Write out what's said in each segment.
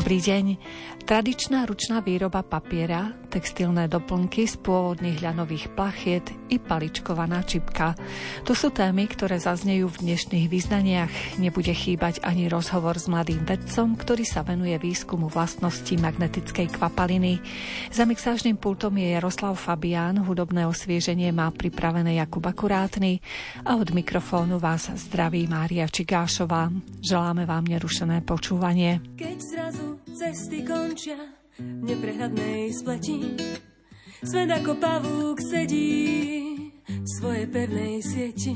Dobrý deň. Tradičná ručná výroba papiera, textilné doplnky z pôvodných ľanových plachiet i paličkovaná čipka. To sú témy, ktoré zaznejú v dnešných význaniach. Nebude chýbať ani rozhovor s mladým vedcom, ktorý sa venuje výskumu vlastnosti magnetickej kvapaliny. Za mixážnym pultom je Jaroslav Fabián, hudobné osvieženie má pripravené Jakub Akurátny a od mikrofónu vás zdraví Mária Čigášová. Želáme vám nerušené počúvanie. Keď zrazu cesty končia v neprehľadnej spleti. Svet ako pavúk sedí v svojej pevnej sieti.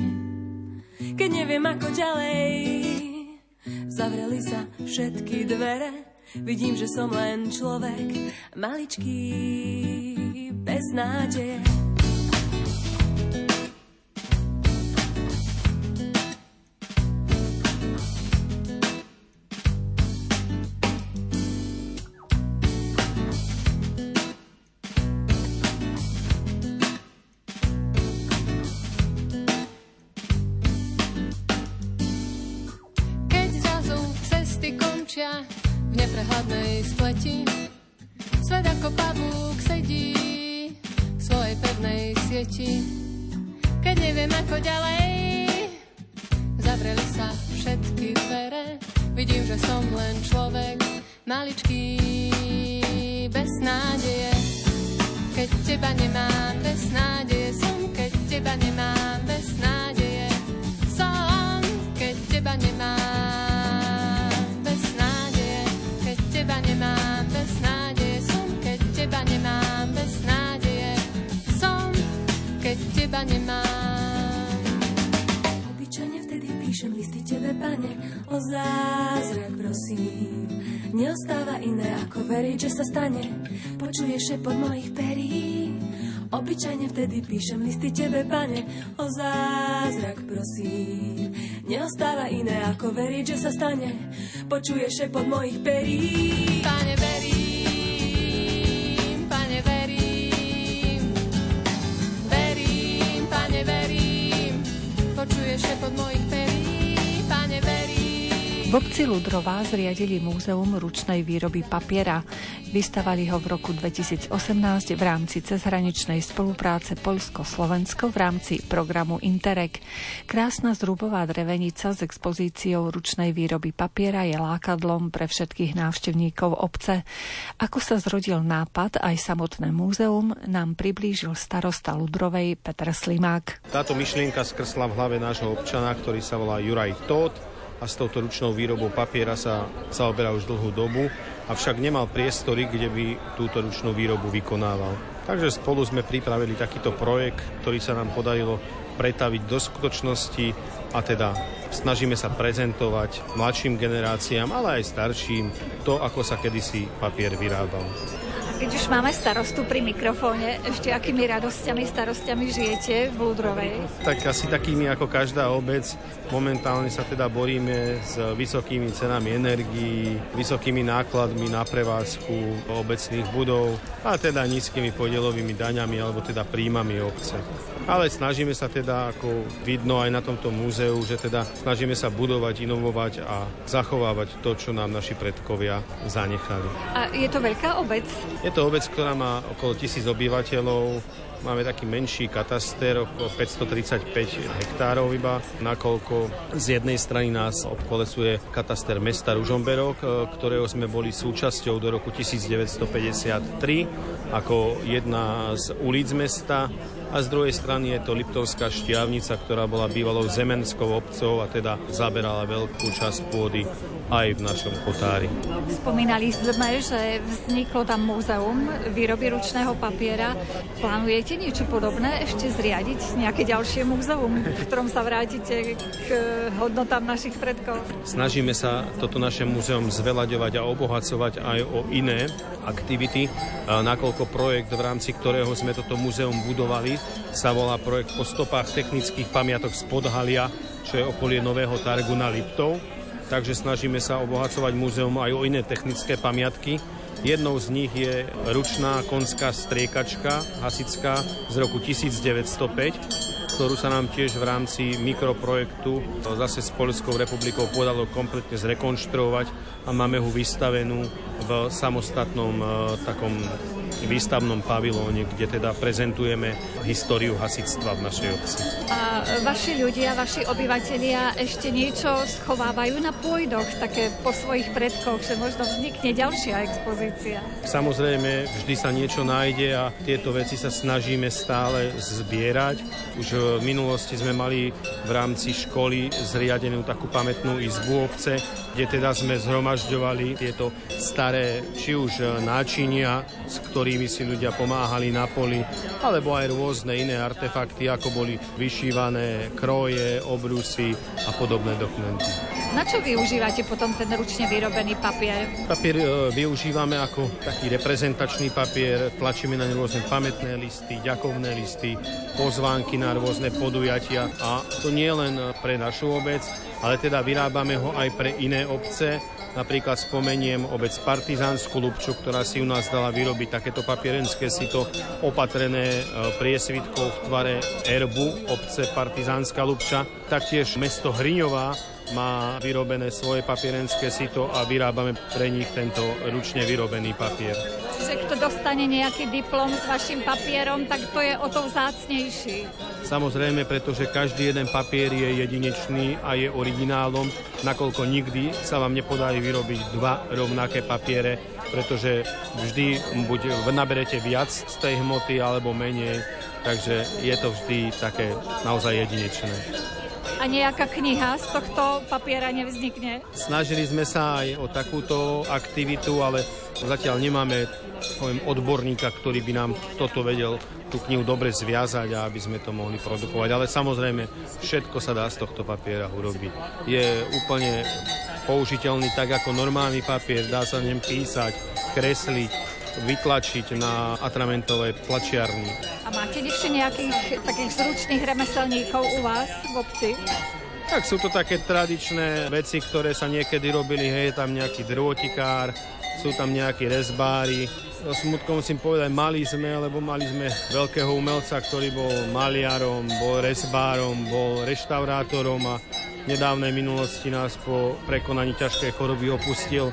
Keď neviem ako ďalej, zavreli sa všetky dvere. Vidím, že som len človek, maličký, bez nádeje. Šepot mojich perí. Obyčajne vtedy píšem listy tebe, pane, o zázrak prosím. Neostáva iné ako veriť, že sa stane. Počuješ šepot mojich perí. Pane, verím, pane, verím. Verím, pane, verím. Počuješ šepot mojich perí. Pane, verím. V obci Ludrová zriadili múzeum ručnej výroby papiera. Vystavali ho v roku 2018 v rámci cezhraničnej spolupráce Poľsko-Slovensko v rámci programu Interreg. Krásna zrubová drevenica s expozíciou ručnej výroby papiera je lákadlom pre všetkých návštevníkov obce. Ako sa zrodil nápad aj samotné múzeum, nám priblížil starosta Ludrovej Petr Slimák. Táto myšlienka skrsla v hlave nášho občana, ktorý sa volá Juraj Tóth a s touto ručnou výrobou papiera sa zaoberá už dlhú dobu avšak nemal priestory, kde by túto ručnú výrobu vykonával. Takže spolu sme pripravili takýto projekt, ktorý sa nám podarilo pretaviť do skutočnosti a teda snažíme sa prezentovať mladším generáciám, ale aj starším to, ako sa kedysi papier vyrábal. Keď už máme starostu pri mikrofóne, ešte akými radosťami, starostiami žijete v Lúdrovej? Tak asi takými ako každá obec. Momentálne sa teda boríme s vysokými cenami energií, vysokými nákladmi na prevádzku obecných budov a teda nízkymi podielovými daňami alebo teda príjmami obce. Ale snažíme sa teda, ako vidno aj na tomto múzeu, že teda snažíme sa budovať, inovovať a zachovávať to, čo nám naši predkovia zanechali. A je to veľká obec? Je to obec, ktorá má okolo tisíc obyvateľov, Máme taký menší kataster, okolo 535 hektárov iba, nakoľko z jednej strany nás obkolesuje kataster mesta Ružomberok, e, ktorého sme boli súčasťou do roku 1953 ako jedna z ulic mesta. A z druhej strany je to Liptovská šťavnica, ktorá bola bývalou zemenskou obcov a teda zaberala veľkú časť pôdy aj v našom kotári. Spomínali sme, že vzniklo tam múzeum výroby ručného papiera. Plánujete niečo podobné ešte zriadiť? Nejaké ďalšie múzeum, v ktorom sa vrátite k hodnotám našich predkov? Snažíme sa toto naše múzeum zvelaďovať a obohacovať aj o iné aktivity, nakoľko projekt, v rámci ktorého sme toto múzeum budovali, sa volá projekt po stopách technických pamiatok z Podhalia, čo je okolie Nového Targuna Liptov takže snažíme sa obohacovať múzeum aj o iné technické pamiatky. Jednou z nich je ručná konská striekačka hasická z roku 1905, ktorú sa nám tiež v rámci mikroprojektu zase s Polskou republikou podalo kompletne zrekonštruovať a máme ho vystavenú v samostatnom e, takom výstavnom pavilóne, kde teda prezentujeme históriu hasictva v našej obci. A vaši ľudia, vaši obyvatelia ešte niečo schovávajú na pôjdoch, také po svojich predkoch, že možno vznikne ďalšia expozícia? Samozrejme, vždy sa niečo nájde a tieto veci sa snažíme stále zbierať. Už v minulosti sme mali v rámci školy zriadenú takú pamätnú izbu obce, kde teda sme zhromažďovali tieto staré, či už náčinia, s ktorými si ľudia pomáhali na poli, alebo aj rôzne iné artefakty, ako boli vyšívané kroje, obrusy a podobné dokumenty. Na čo využívate potom ten ručne vyrobený papier? Papier e, využívame ako taký reprezentačný papier, tlačíme na rôzne pamätné listy, ďakovné listy, pozvánky na rôzne podujatia a to nie len pre našu obec, ale teda vyrábame ho aj pre iné obce. Napríklad spomeniem obec Partizánsku Lubču, ktorá si u nás dala vyrobiť takéto papierenské sito opatrené e, priesvitkou v tvare erbu obce Partizánska Lubča. Taktiež mesto Hriňová má vyrobené svoje papierenské sito a vyrábame pre nich tento ručne vyrobený papier. Čiže kto dostane nejaký diplom s vašim papierom, tak to je o to vzácnejší. Samozrejme, pretože každý jeden papier je jedinečný a je originálom, nakoľko nikdy sa vám nepodarí vyrobiť dva rovnaké papiere, pretože vždy buď naberete viac z tej hmoty alebo menej, takže je to vždy také naozaj jedinečné a nejaká kniha z tohto papiera nevznikne? Snažili sme sa aj o takúto aktivitu, ale zatiaľ nemáme poviem, odborníka, ktorý by nám toto vedel tú knihu dobre zviazať a aby sme to mohli produkovať. Ale samozrejme, všetko sa dá z tohto papiera urobiť. Je úplne použiteľný tak ako normálny papier, dá sa ňom písať, kresliť, vytlačiť na atramentovej tlačiarni. A máte ešte nejakých takých zručných remeselníkov u vás v obci? Tak sú to také tradičné veci, ktoré sa niekedy robili, hej, tam nejaký drôtikár, sú tam nejakí rezbári. So smutkom musím povedať, mali sme, lebo mali sme veľkého umelca, ktorý bol maliarom, bol rezbárom, bol reštaurátorom a nedávnej minulosti nás po prekonaní ťažkej choroby opustil.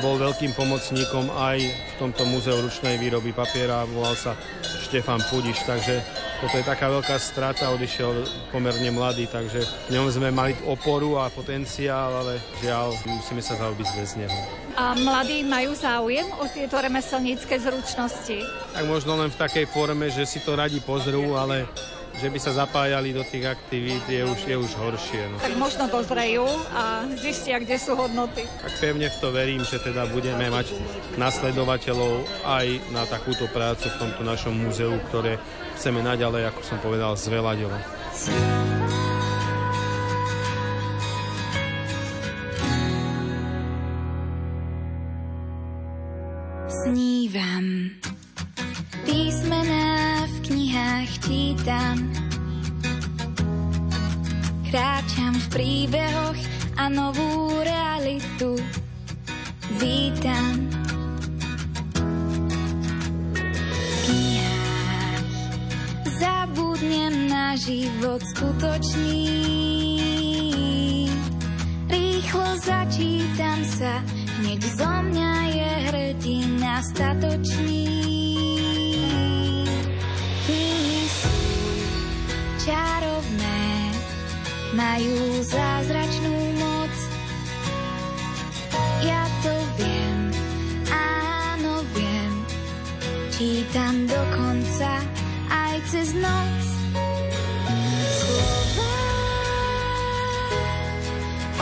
Bol veľkým pomocníkom aj v tomto múzeu ručnej výroby papiera, volal sa Štefan Pudiš, takže toto je taká veľká strata, odišiel pomerne mladý, takže v ňom sme mali oporu a potenciál, ale žiaľ, musíme sa zaobiť bez neho. A mladí majú záujem o tieto remeselnícke zručnosti? Tak možno len v takej forme, že si to radi pozrú, ale že by sa zapájali do tých aktivít, je už, je už horšie. No. Tak možno dozrejú a zistia, kde sú hodnoty. Tak pevne v to verím, že teda budeme mať nasledovateľov aj na takúto prácu v tomto našom múzeu, ktoré chceme naďalej, ako som povedal, zveľadiť. Snívam Písmená knihách čítam. Kráčam v príbehoch a novú realitu vítam. Zabudnem na život skutočný. Rýchlo začítam sa, hneď zo mňa je hrdina statočný majú zázračnú moc. Ja to viem, áno viem, čítam dokonca aj cez noc. Slova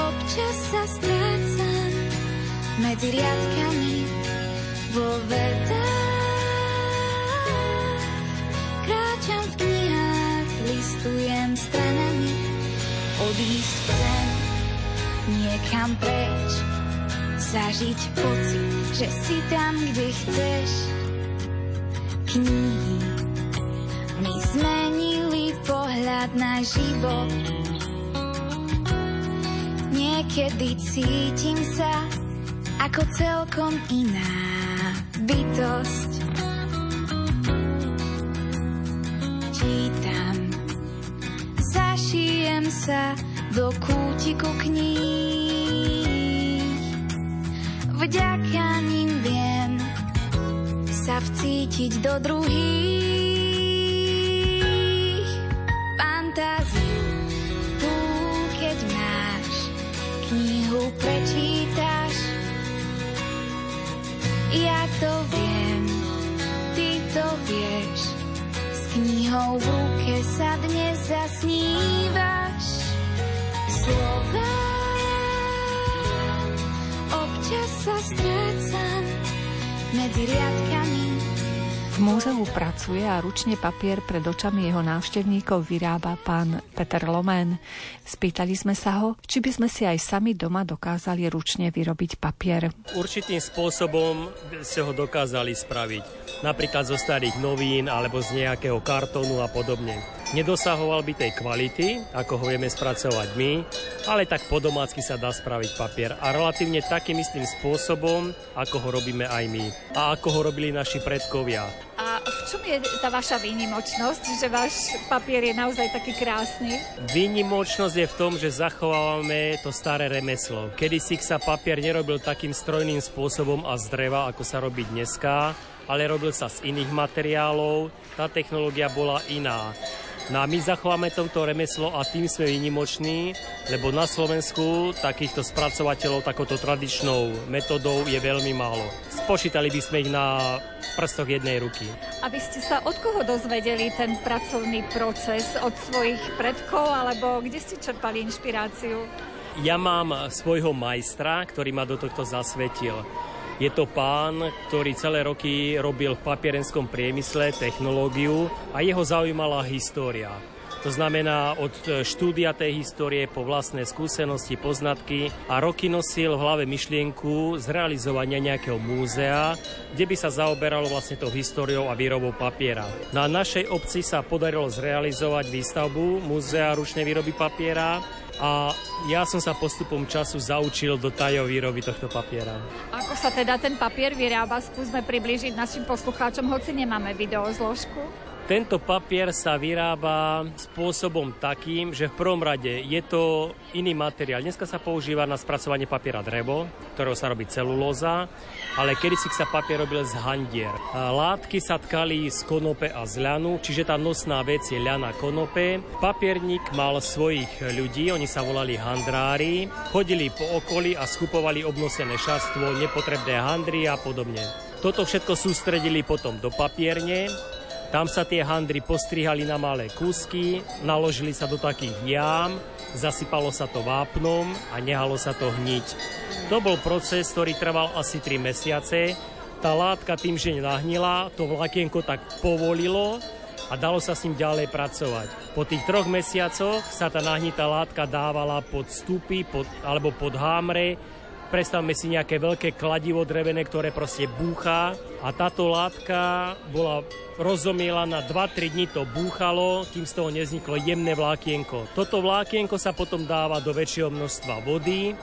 občas sa strácam medzi riadkami vo vedách. Niekam preč, zažiť pocit, že si tam, kde chceš. Knihy mi zmenili pohľad na život. Niekedy cítim sa ako celkom iná bytosť. Čítam sa do kútiku kníh. Vďaka ním viem sa vcítiť do druhých. Fantáziu tú, keď máš, knihu prečítaš. Ja to viem, ty to vieš, s knihou v ruke sa dnes zasnívaš. Medzi riadkami. V múzeu pracuje a ručne papier pred očami jeho návštevníkov vyrába pán Peter Lomén. Spýtali sme sa ho, či by sme si aj sami doma dokázali ručne vyrobiť papier. Určitým spôsobom ste ho dokázali spraviť. Napríklad zo starých novín alebo z nejakého kartónu a podobne. Nedosahoval by tej kvality, ako ho vieme spracovať my, ale tak po domácky sa dá spraviť papier a relatívne takým istým spôsobom, ako ho robíme aj my a ako ho robili naši predkovia. Čom je tá vaša výnimočnosť, že váš papier je naozaj taký krásny? Výnimočnosť je v tom, že zachovávame to staré remeslo. Kedy si sa papier nerobil takým strojným spôsobom a z dreva, ako sa robí dneska, ale robil sa z iných materiálov. Tá technológia bola iná. No a my zachováme tomto remeslo a tým sme výnimoční, lebo na Slovensku takýchto spracovateľov takouto tradičnou metodou je veľmi málo. Spočítali by sme ich na prstoch jednej ruky. Aby ste sa od koho dozvedeli ten pracovný proces? Od svojich predkov alebo kde ste čerpali inšpiráciu? Ja mám svojho majstra, ktorý ma do tohto zasvetil. Je to pán, ktorý celé roky robil v papierenskom priemysle technológiu a jeho zaujímala história. To znamená od štúdia tej histórie po vlastné skúsenosti, poznatky a roky nosil v hlave myšlienku zrealizovania nejakého múzea, kde by sa zaoberalo vlastne tou históriou a výrobou papiera. Na našej obci sa podarilo zrealizovať výstavbu múzea ručnej výroby papiera a ja som sa postupom času zaučil do tajov výroby tohto papiera. Ako sa teda ten papier vyrába, skúsme priblížiť našim poslucháčom, hoci nemáme videozložku. Tento papier sa vyrába spôsobom takým, že v prvom rade je to iný materiál. Dneska sa používa na spracovanie papiera drevo, ktorého sa robí celulóza, ale kedysi sa papier robil z handier. Látky sa tkali z konope a z ľanu, čiže tá nosná vec je ľana konope. Papierník mal svojich ľudí, oni sa volali handrári, chodili po okolí a skupovali obnosené šastvo, nepotrebné handry a podobne. Toto všetko sústredili potom do papierne, tam sa tie handry postrihali na malé kúsky, naložili sa do takých jám, zasypalo sa to vápnom a nehalo sa to hniť. To bol proces, ktorý trval asi 3 mesiace. Tá látka tým, že nahnila, to vlakienko tak povolilo a dalo sa s ním ďalej pracovať. Po tých troch mesiacoch sa tá nahnitá látka dávala pod stupy pod, alebo pod hámre, Predstavme si nejaké veľké kladivo drevené, ktoré proste búcha a táto látka bola rozomiela na 2-3 dní to búchalo, kým z toho nezniklo jemné vlákienko. Toto vlákienko sa potom dáva do väčšieho množstva vody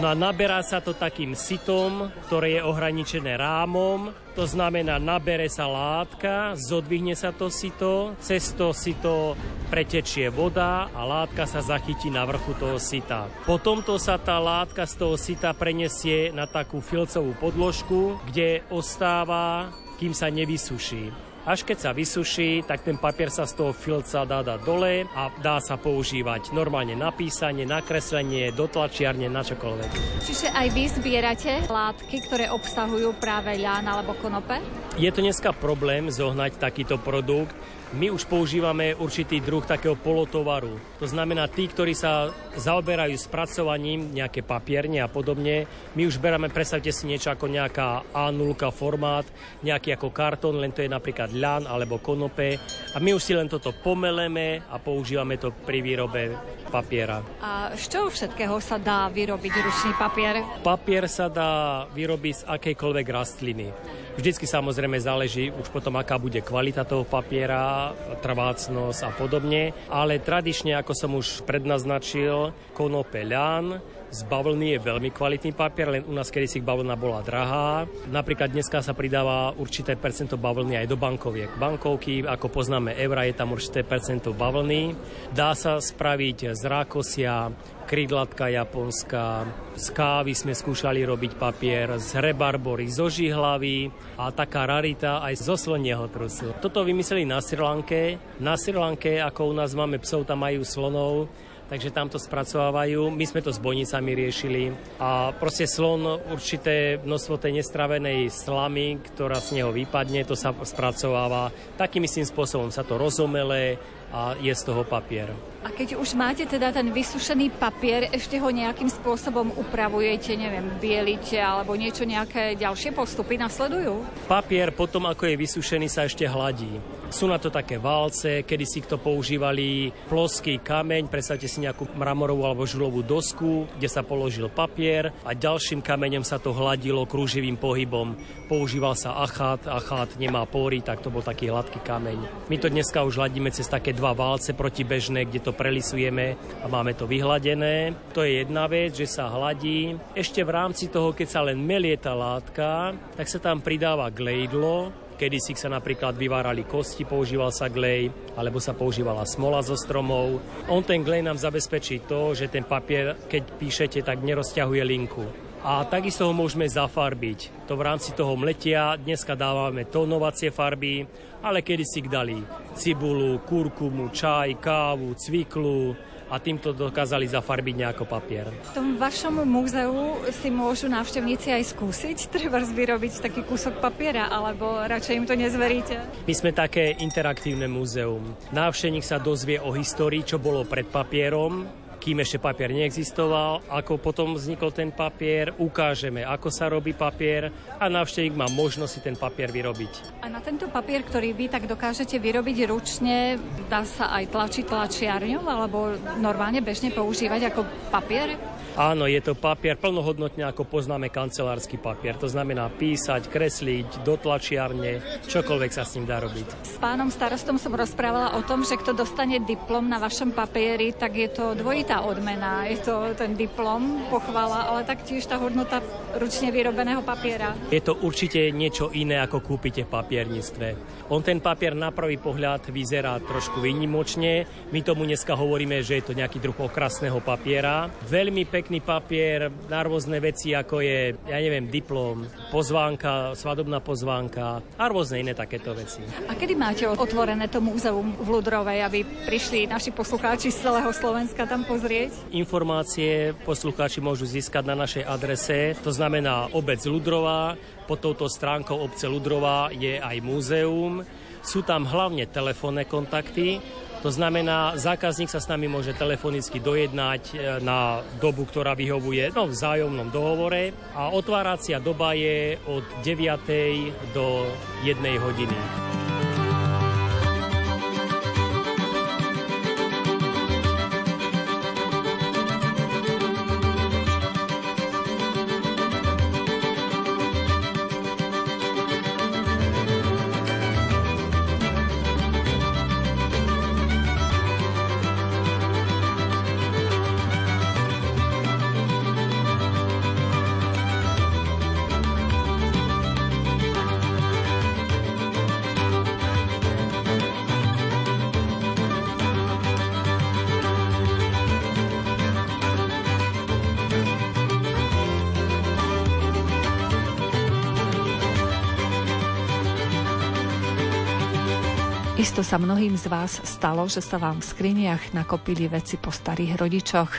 No a naberá sa to takým sitom, ktoré je ohraničené rámom. To znamená, nabere sa látka, zodvihne sa to sito, cez to sito pretečie voda a látka sa zachytí na vrchu toho sita. Po tomto sa tá látka z toho sita prenesie na takú filcovú podložku, kde ostáva, kým sa nevysuší. Až keď sa vysuší, tak ten papier sa z toho filca dá dať dole a dá sa používať normálne na písanie, na kreslenie, do tlačiarne, na čokoľvek. Čiže aj vy zbierate látky, ktoré obsahujú práve ľan alebo konope? Je to dneska problém zohnať takýto produkt, my už používame určitý druh takého polotovaru. To znamená, tí, ktorí sa zaoberajú spracovaním, nejaké papierne a podobne, my už beráme, predstavte si niečo ako nejaká A0 formát, nejaký ako kartón, len to je napríklad ľan alebo konope a my už si len toto pomeleme a používame to pri výrobe papiera. A z čoho všetkého sa dá vyrobiť ručný papier? Papier sa dá vyrobiť z akejkoľvek rastliny. Vždycky samozrejme záleží už potom, aká bude kvalita toho papiera, trvácnosť a podobne, ale tradične, ako som už prednaznačil, konope ľan, Z bavlny je veľmi kvalitný papier, len u nás kedysi bavlna bola drahá. Napríklad dneska sa pridáva určité percento bavlny aj do bankoviek. Bankovky, ako poznáme eura, je tam určité percento bavlny. Dá sa spraviť z rákosia, krydlatka japonská, z kávy sme skúšali robiť papier, z rebarbory, zo žihlavy a taká rarita aj zo slonieho trusu. Toto vymysleli na Sri Lanke. Na Sri Lanke, ako u nás máme psov, tam majú slonov, takže tam to spracovávajú. My sme to s bojnicami riešili a proste slon určité množstvo tej nestravenej slamy, ktorá z neho vypadne, to sa spracováva. Takým istým spôsobom sa to rozomele a je z toho papier. A keď už máte teda ten vysušený papier, ešte ho nejakým spôsobom upravujete, neviem, bielite alebo niečo, nejaké ďalšie postupy nasledujú? Papier potom, ako je vysušený, sa ešte hladí. Sú na to také válce, kedy si kto používali ploský kameň, predstavte si nejakú mramorovú alebo žulovú dosku, kde sa položil papier a ďalším kameňom sa to hladilo krúživým pohybom. Používal sa achát, achát nemá pory, tak to bol taký hladký kameň. My to dneska už hladíme cez také dva válce protibežné, kde to prelisujeme a máme to vyhladené. To je jedna vec, že sa hladí. Ešte v rámci toho, keď sa len melie tá látka, tak sa tam pridáva glejdlo, Kedy si sa napríklad vyvárali kosti, používal sa glej, alebo sa používala smola zo stromov. On ten glej nám zabezpečí to, že ten papier, keď píšete, tak nerozťahuje linku a takisto ho môžeme zafarbiť. To v rámci toho mletia dneska dávame tónovacie farby, ale kedy si dali cibulu, kurkumu, čaj, kávu, cviklu, a týmto dokázali zafarbiť nejako papier. V tom vašom múzeu si môžu návštevníci aj skúsiť treba vyrobiť taký kúsok papiera, alebo radšej im to nezveríte? My sme také interaktívne múzeum. Návštevník sa dozvie o histórii, čo bolo pred papierom, kým ešte papier neexistoval, ako potom vznikol ten papier, ukážeme, ako sa robí papier a návštevník má možnosť si ten papier vyrobiť. A na tento papier, ktorý vy tak dokážete vyrobiť ručne, dá sa aj tlačiť tlačiarňou alebo normálne bežne používať ako papier? Áno, je to papier plnohodnotne, ako poznáme kancelársky papier. To znamená písať, kresliť, do tlačiarne, čokoľvek sa s ním dá robiť. S pánom starostom som rozprávala o tom, že kto dostane diplom na vašom papieri, tak je to dvojitá odmena. Je to ten diplom, pochvala, ale taktiež tá hodnota ručne vyrobeného papiera. Je to určite niečo iné, ako kúpite v. On ten papier na prvý pohľad vyzerá trošku výnimočne. My tomu dneska hovoríme, že je to nejaký druh okrasného papiera. Veľmi pekne pekný papier na rôzne veci, ako je, ja neviem, diplom, pozvánka, svadobná pozvánka a rôzne iné takéto veci. A kedy máte otvorené to múzeum v Ludrovej, aby prišli naši poslucháči z celého Slovenska tam pozrieť? Informácie poslucháči môžu získať na našej adrese, to znamená obec Ludrová, pod touto stránkou obce Ludrová je aj múzeum. Sú tam hlavne telefónne kontakty, to znamená, zákazník sa s nami môže telefonicky dojednať e, na dobu, ktorá vyhovuje no, v vzájomnom dohovore a otváracia doba je od 9. do 1 hodiny. Isto sa mnohým z vás stalo, že sa vám v skriniach nakopili veci po starých rodičoch.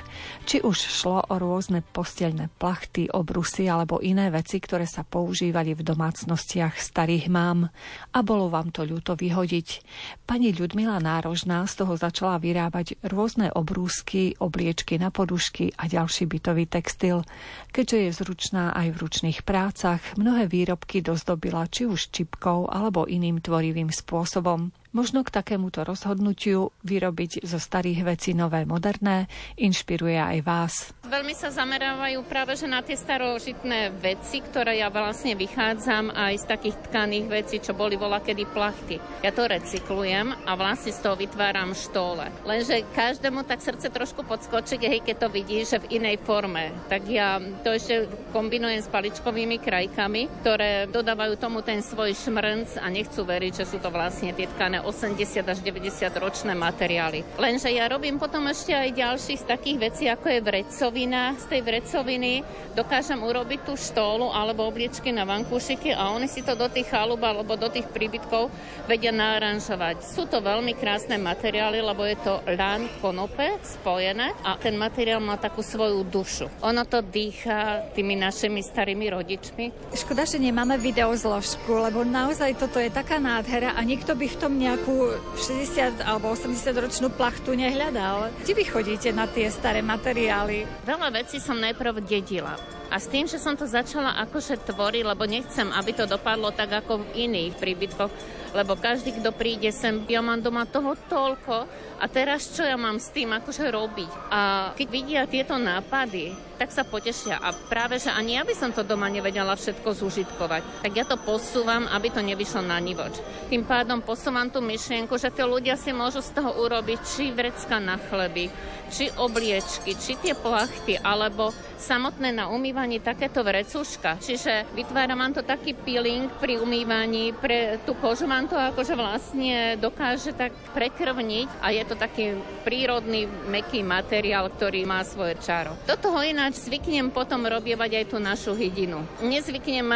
Či už šlo o rôzne posteľné plachty, obrusy alebo iné veci, ktoré sa používali v domácnostiach starých mám a bolo vám to ľúto vyhodiť. Pani Ľudmila Nárožná z toho začala vyrábať rôzne obrúsky, obliečky na podušky a ďalší bytový textil. Keďže je zručná aj v ručných prácach, mnohé výrobky dozdobila či už čipkou alebo iným tvorivým spôsobom. Možno k takémuto rozhodnutiu vyrobiť zo starých vecí nové moderné inšpiruje aj vás. Veľmi sa zamerávajú práve že na tie starožitné veci, ktoré ja vlastne vychádzam aj z takých tkaných vecí, čo boli vola kedy plachty. Ja to recyklujem a vlastne z toho vytváram štóle. Lenže každému tak srdce trošku podskočí, hej, keď to vidí, že v inej forme. Tak ja to ešte kombinujem s paličkovými krajkami, ktoré dodávajú tomu ten svoj šmrnc a nechcú veriť, že sú to vlastne tie tkané 80 až 90 ročné materiály. Lenže ja robím potom ešte aj ďalších takých vecí, ako je vrecovina. Z tej vrecoviny dokážem urobiť tú štólu alebo obliečky na vankúšiky a oni si to do tých chalúb alebo do tých príbytkov vedia naranžovať. Sú to veľmi krásne materiály, lebo je to lán konope spojené a ten materiál má takú svoju dušu. Ono to dýcha tými našimi starými rodičmi. Škoda, že nemáme videozložku, lebo naozaj toto je taká nádhera a nikto by v tom nejak nejakú 60 alebo 80 ročnú plachtu nehľadal. Kde vy chodíte na tie staré materiály? Veľa vecí som najprv dedila. A s tým, že som to začala akože tvoriť, lebo nechcem, aby to dopadlo tak ako v iných príbytkoch, lebo každý, kto príde sem, ja mám doma toho toľko a teraz čo ja mám s tým akože robiť? A keď vidia tieto nápady, tak sa potešia. A práve, že ani ja by som to doma nevedela všetko zužitkovať. Tak ja to posúvam, aby to nevyšlo na nivoč. Tým pádom posúvam tú myšlienku, že tie ľudia si môžu z toho urobiť či vrecka na chleby, či obliečky, či tie plachty, alebo samotné na umývaní takéto vrecuška. Čiže vytváram vám to taký peeling pri umývaní, pre tú kožu vám to akože vlastne dokáže tak prekrvniť a je to taký prírodný, meký materiál, ktorý má svoje čaro. Do toho ináč zvyknem potom robievať aj tú našu hydinu. Nezvyknem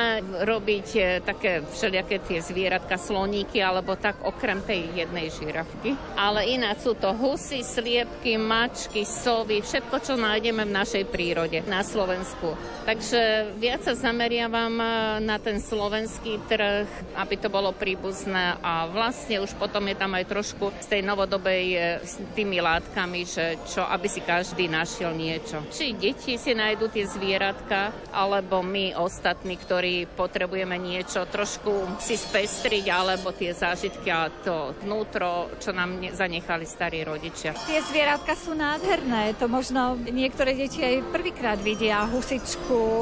robiť e, také všelijaké tie zvieratka, sloníky, alebo tak okrem tej jednej žirafky. Ale ináč sú to husy, sliepky, mač, mačky, sovy, všetko, čo nájdeme v našej prírode na Slovensku. Takže viac sa zameriavam eh, na ten slovenský trh, aby to bolo príbuzné a vlastne už potom je tam aj trošku z tej novodobej eh, s tými látkami, že čo, aby si každý našiel niečo. Či deti si nájdu tie zvieratka, alebo my ostatní, ktorí potrebujeme niečo trošku si spestriť, alebo tie zážitky a to vnútro, čo nám zanechali starí rodičia. Tie zvieratka sú nádherné. To možno niektoré deti aj prvýkrát vidia husičku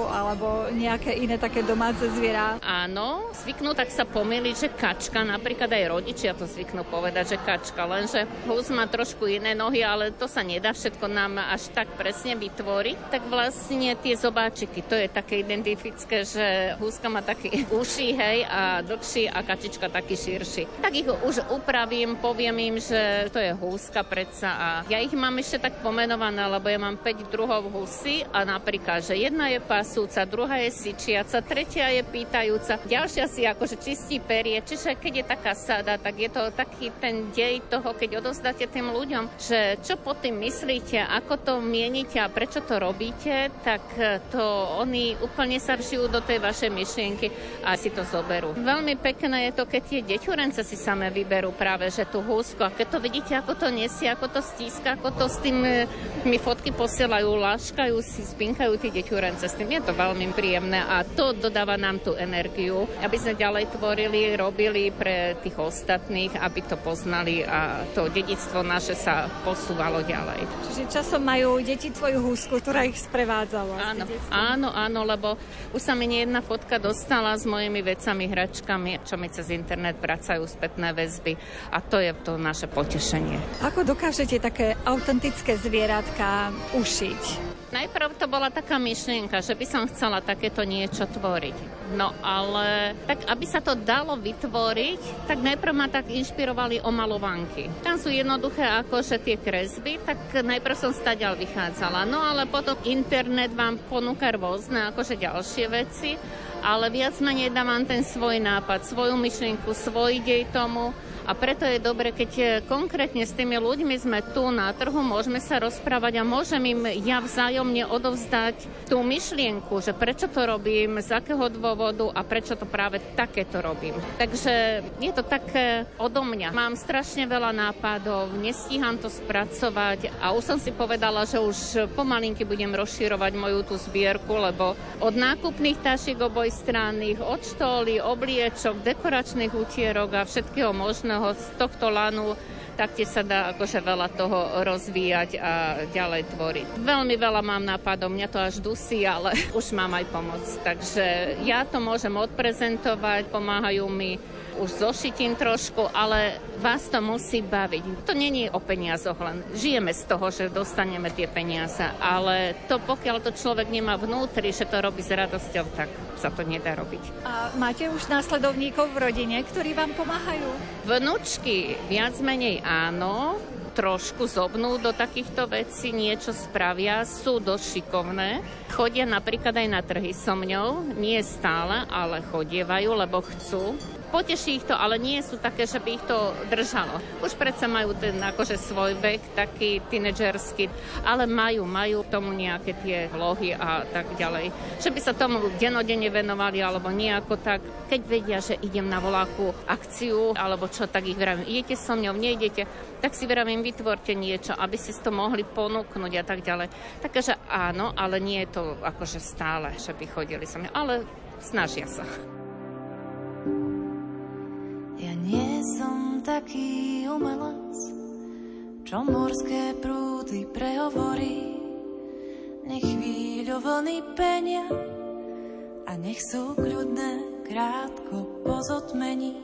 alebo nejaké iné také domáce zviera. Áno, zvyknú tak sa pomýliť, že kačka, napríklad aj rodičia to zvyknú povedať, že kačka, lenže hus má trošku iné nohy, ale to sa nedá všetko nám až tak presne vytvoriť. Tak vlastne tie zobáčiky, to je také identifické, že húska má taký uši, hej, a dlhší a kačička taký širší. Tak ich už upravím, poviem im, že to je húska predsa a ja ich mám ešte tak pomenované, lebo ja mám 5 druhov husy a napríklad, že jedna je pasúca, druhá je syčiaca, tretia je pýtajúca, ďalšia si akože čistí perie. Čiže keď je taká sada, tak je to taký ten dej toho, keď odozdáte tým ľuďom, že čo pod tým myslíte, ako to mienite a prečo to robíte, tak to oni úplne sa vžijú do tej vašej myšlienky a si to zoberú. Veľmi pekné je to, keď tie deťurence si same vyberú práve, že tú húsku a keď to vidíte, ako to nesie, ako to stíska, ako to s tým tým mi fotky posielajú, láškajú si, spinkajú tie deťurence. S tým je to veľmi príjemné a to dodáva nám tú energiu, aby sme ďalej tvorili, robili pre tých ostatných, aby to poznali a to dedictvo naše sa posúvalo ďalej. Čiže časom majú deti svoju húsku, ktorá ich sprevádzala. Áno, áno, áno, lebo už sa mi jedna fotka dostala s mojimi vecami, hračkami, čo mi cez internet vracajú spätné väzby a to je to naše potešenie. Ako dokážete také autentické zvieratka ušiť? Najprv to bola taká myšlienka, že by som chcela takéto niečo tvoriť. No ale tak, aby sa to dalo vytvoriť, tak najprv ma tak inšpirovali omalovanky. Tam sú jednoduché že tie kresby, tak najprv som stadiaľ vychádzala. No ale potom internet vám ponúka rôzne akože ďalšie veci, ale viac menej dávam ten svoj nápad, svoju myšlienku, svoj dej tomu a preto je dobre, keď e, konkrétne s tými ľuďmi sme tu na trhu, môžeme sa rozprávať a môžem im ja vzájomne odovzdať tú myšlienku, že prečo to robím, z akého dôvodu a prečo to práve takéto robím. Takže je to také odo mňa. Mám strašne veľa nápadov, nestíham to spracovať a už som si povedala, že už pomalinky budem rozširovať moju tú zbierku, lebo od nákupných tašiek oboj všestranných, od štóly, obliečok, dekoračných utierok a všetkého možného z tohto lanu taktiež sa dá akože veľa toho rozvíjať a ďalej tvoriť. Veľmi veľa mám nápadov, mňa to až dusí, ale už mám aj pomoc. Takže ja to môžem odprezentovať, pomáhajú mi už zošitím trošku, ale vás to musí baviť. To není o peniazoch len. Žijeme z toho, že dostaneme tie peniaze, ale to pokiaľ to človek nemá vnútri, že to robí s radosťou, tak sa to nedá robiť. A máte už následovníkov v rodine, ktorí vám pomáhajú? Vnúčky viac menej áno, trošku zobnú do takýchto vecí, niečo spravia, sú dosť šikovné. Chodia napríklad aj na trhy so mňou, nie stále, ale chodievajú, lebo chcú poteší ich to, ale nie sú také, že by ich to držalo. Už predsa majú ten akože svoj vek, taký tínedžerský, ale majú, majú tomu nejaké tie vlohy a tak ďalej. Že by sa tomu denodene venovali alebo nejako tak, keď vedia, že idem na voláku akciu alebo čo, tak ich vravím, idete so mňou, nejdete, tak si vravím, vytvorte niečo, aby si to mohli ponúknuť a tak ďalej. Takže áno, ale nie je to akože stále, že by chodili so mňou, ale snažia sa. Ja nie som taký umelec, čo morské prúdy prehovorí. Nech chvíľu vlny penia a nech sú kľudné krátko pozotmení.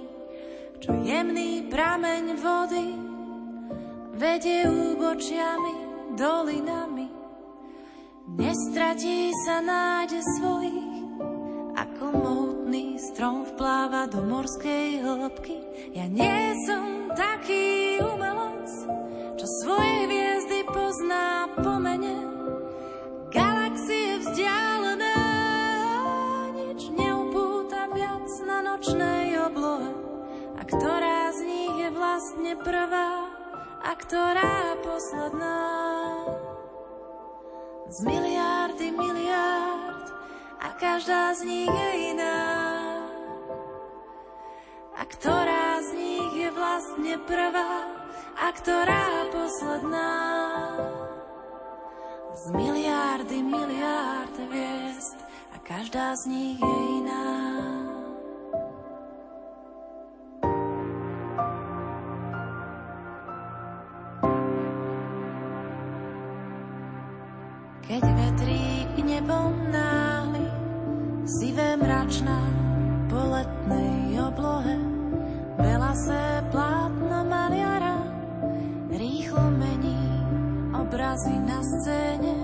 Čo jemný prameň vody vedie úbočiami, dolinami. Nestratí sa nádej svojich, ako mohutný strom vpláva do morskej hĺbky. Ja nie som taký umelec, čo svoje hviezdy pozná po mene. Galaxie vzdialené, nič neupúta viac na nočnej oblohe. A ktorá z nich je vlastne prvá a ktorá posledná? Z miliardy miliard a každá z nich je iná. A ktorá z nich je vlastne prvá a ktorá posledná. Z miliardy miliard hviezd a každá z nich je iná. Obrazy na scéne.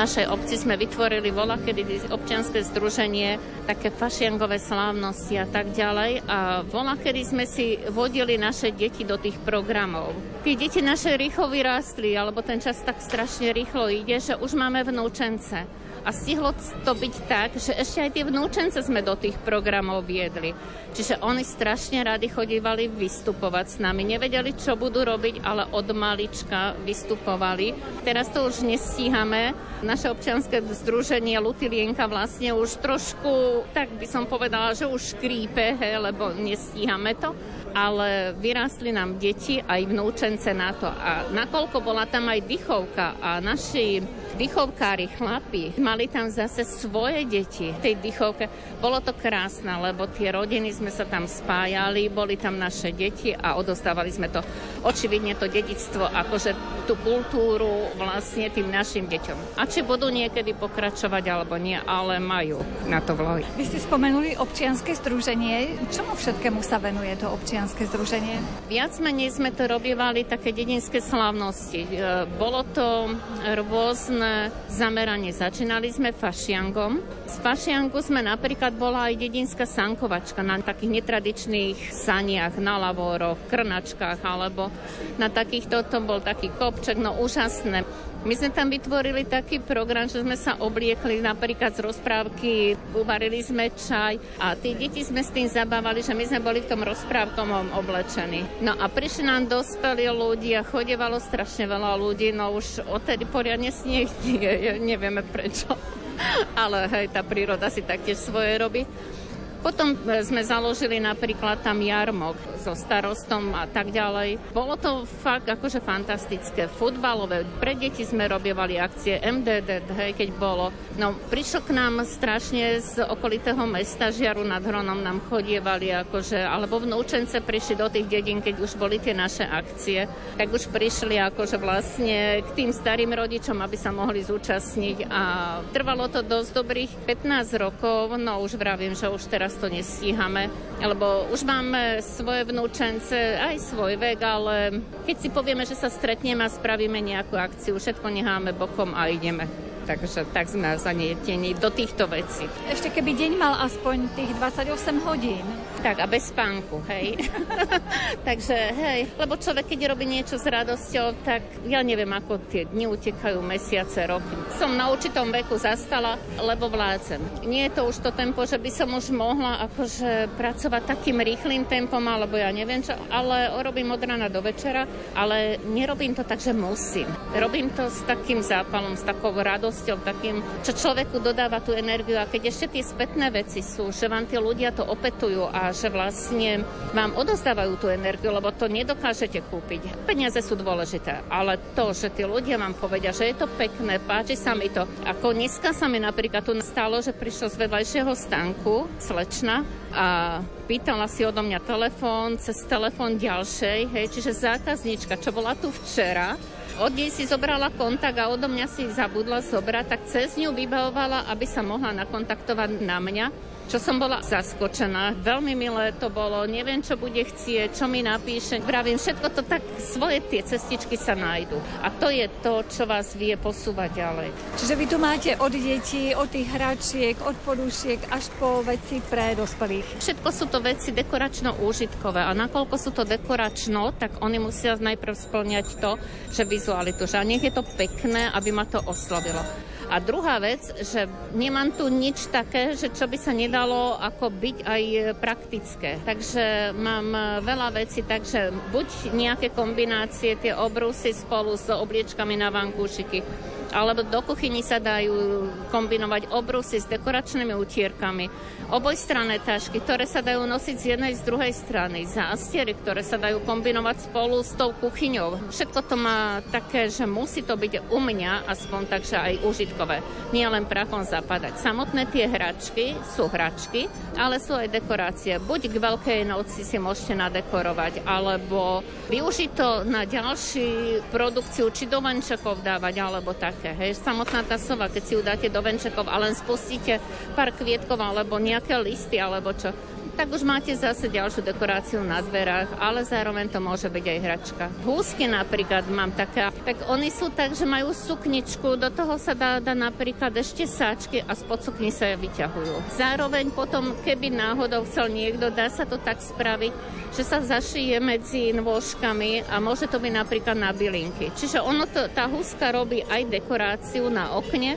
Našej obci sme vytvorili vola, kedy občianske združenie, také fašiangové slávnosti a tak ďalej. A vola, kedy sme si vodili naše deti do tých programov. Tie deti naše rýchlo vyrástli, alebo ten čas tak strašne rýchlo ide, že už máme vnúčence. A stihlo to byť tak, že ešte aj tie vnúčence sme do tých programov viedli. Čiže oni strašne radi chodívali vystupovať s nami. Nevedeli, čo budú robiť, ale od malička vystupovali. Teraz to už nestíhame, naše občianske združenie Lutilienka vlastne už trošku, tak by som povedala, že už škrípe, he, lebo nestíhame to ale vyrástli nám deti aj vnúčence na to. A nakoľko bola tam aj dychovka a naši dychovkári, chlapi, mali tam zase svoje deti v tej dychovke. Bolo to krásne, lebo tie rodiny sme sa tam spájali, boli tam naše deti a odostávali sme to, očividne to dedictvo, akože tú kultúru vlastne tým našim deťom. A či budú niekedy pokračovať alebo nie, ale majú na to vlohy. Vy ste spomenuli občianske združenie. Čomu všetkému sa venuje to občianske združenie? Viac menej sme to robievali také dedinské slávnosti. E, bolo to rôzne zameranie. Začínali sme fašiangom. Z fašiangu sme napríklad bola aj dedinská sankovačka na takých netradičných saniach, na lavoroch, krnačkách alebo na takýchto, to bol taký kopček, no úžasné. My sme tam vytvorili taký program, že sme sa obliekli napríklad z rozprávky, uvarili sme čaj a tí deti sme s tým zabávali, že my sme boli v tom rozprávkom oblečení. No a prišli nám dospelí ľudia, chodevalo strašne veľa ľudí, no už odtedy poriadne sneh nie, nevieme prečo. Ale hej, tá príroda si taktiež svoje robí. Potom e, sme založili napríklad tam jarmok so starostom a tak ďalej. Bolo to fakt akože fantastické. Futbalové, pre deti sme robievali akcie MDD, hej, keď bolo. No, prišlo k nám strašne z okolitého mesta Žiaru nad Hronom nám chodievali akože, alebo vnúčence prišli do tých dedín, keď už boli tie naše akcie, tak už prišli akože vlastne k tým starým rodičom, aby sa mohli zúčastniť a trvalo to dosť dobrých 15 rokov, no už vravím, že už teraz teraz to nestíhame, lebo už máme svoje vnúčence, aj svoj vek, ale keď si povieme, že sa stretneme a spravíme nejakú akciu, všetko necháme bokom a ideme takže tak sme zanietení do týchto vecí. Ešte keby deň mal aspoň tých 28 hodín. Tak a bez spánku, hej. takže hej, lebo človek, keď robí niečo s radosťou, tak ja neviem, ako tie dni utekajú, mesiace, roky. Som na určitom veku zastala, lebo vládzem. Nie je to už to tempo, že by som už mohla akože pracovať takým rýchlým tempom, alebo ja neviem čo, ale robím od rana do večera, ale nerobím to tak, že musím. Robím to s takým zápalom, s takou radosťou radosťou, takým, čo človeku dodáva tú energiu. A keď ešte tie spätné veci sú, že vám tí ľudia to opetujú a že vlastne vám odozdávajú tú energiu, lebo to nedokážete kúpiť. Peniaze sú dôležité, ale to, že tí ľudia vám povedia, že je to pekné, páči sa mi to. Ako dneska sa mi napríklad tu stalo, že prišlo z vedľajšieho stánku slečna a pýtala si odo mňa telefón, cez telefón ďalšej, hej, čiže zákaznička, čo bola tu včera, od nej si zobrala kontakt a odo mňa si zabudla zobrať, tak cez ňu vybavovala, aby sa mohla nakontaktovať na mňa čo som bola zaskočená. Veľmi milé to bolo, neviem, čo bude chcieť, čo mi napíše. Vravím, všetko to tak, svoje tie cestičky sa nájdu. A to je to, čo vás vie posúvať ďalej. Čiže vy tu máte od detí, od tých hračiek, od podušiek až po veci pre dospelých. Všetko sú to veci dekoračno-úžitkové a nakoľko sú to dekoračno, tak oni musia najprv splňať to, že vizualitu, že nech je to pekné, aby ma to oslovilo. A druhá vec, že nemám tu nič také, že čo by sa nedalo ako byť aj praktické. Takže mám veľa vecí, takže buď nejaké kombinácie, tie obrusy spolu s obliečkami na vankúšiky, alebo do kuchyni sa dajú kombinovať obrusy s dekoračnými utierkami, obojstranné tašky, ktoré sa dajú nosiť z jednej z druhej strany, zástiery, ktoré sa dajú kombinovať spolu s tou kuchyňou. Všetko to má také, že musí to byť u mňa aspoň takže aj užitkové. Nie len prachom zapadať. Samotné tie hračky sú hračky, ale sú aj dekorácie. Buď k Veľkej noci si môžete nadekorovať, alebo využiť to na ďalší produkciu, či do venčekov dávať, alebo tak také. Hej. Samotná tá sova, keď si ju dáte do venčekov a len spustíte pár kvietkov alebo nejaké listy alebo čo, tak už máte zase ďalšiu dekoráciu na dverách, ale zároveň to môže byť aj hračka. Húsky napríklad mám také, tak oni sú tak, že majú sukničku, do toho sa dá, dá napríklad ešte sáčky a spod sukni sa vyťahujú. Zároveň potom, keby náhodou chcel niekto, dá sa to tak spraviť, že sa zašije medzi nôžkami a môže to byť napríklad na bylinky. Čiže ono to, tá húska robí aj dekoráciu na okne,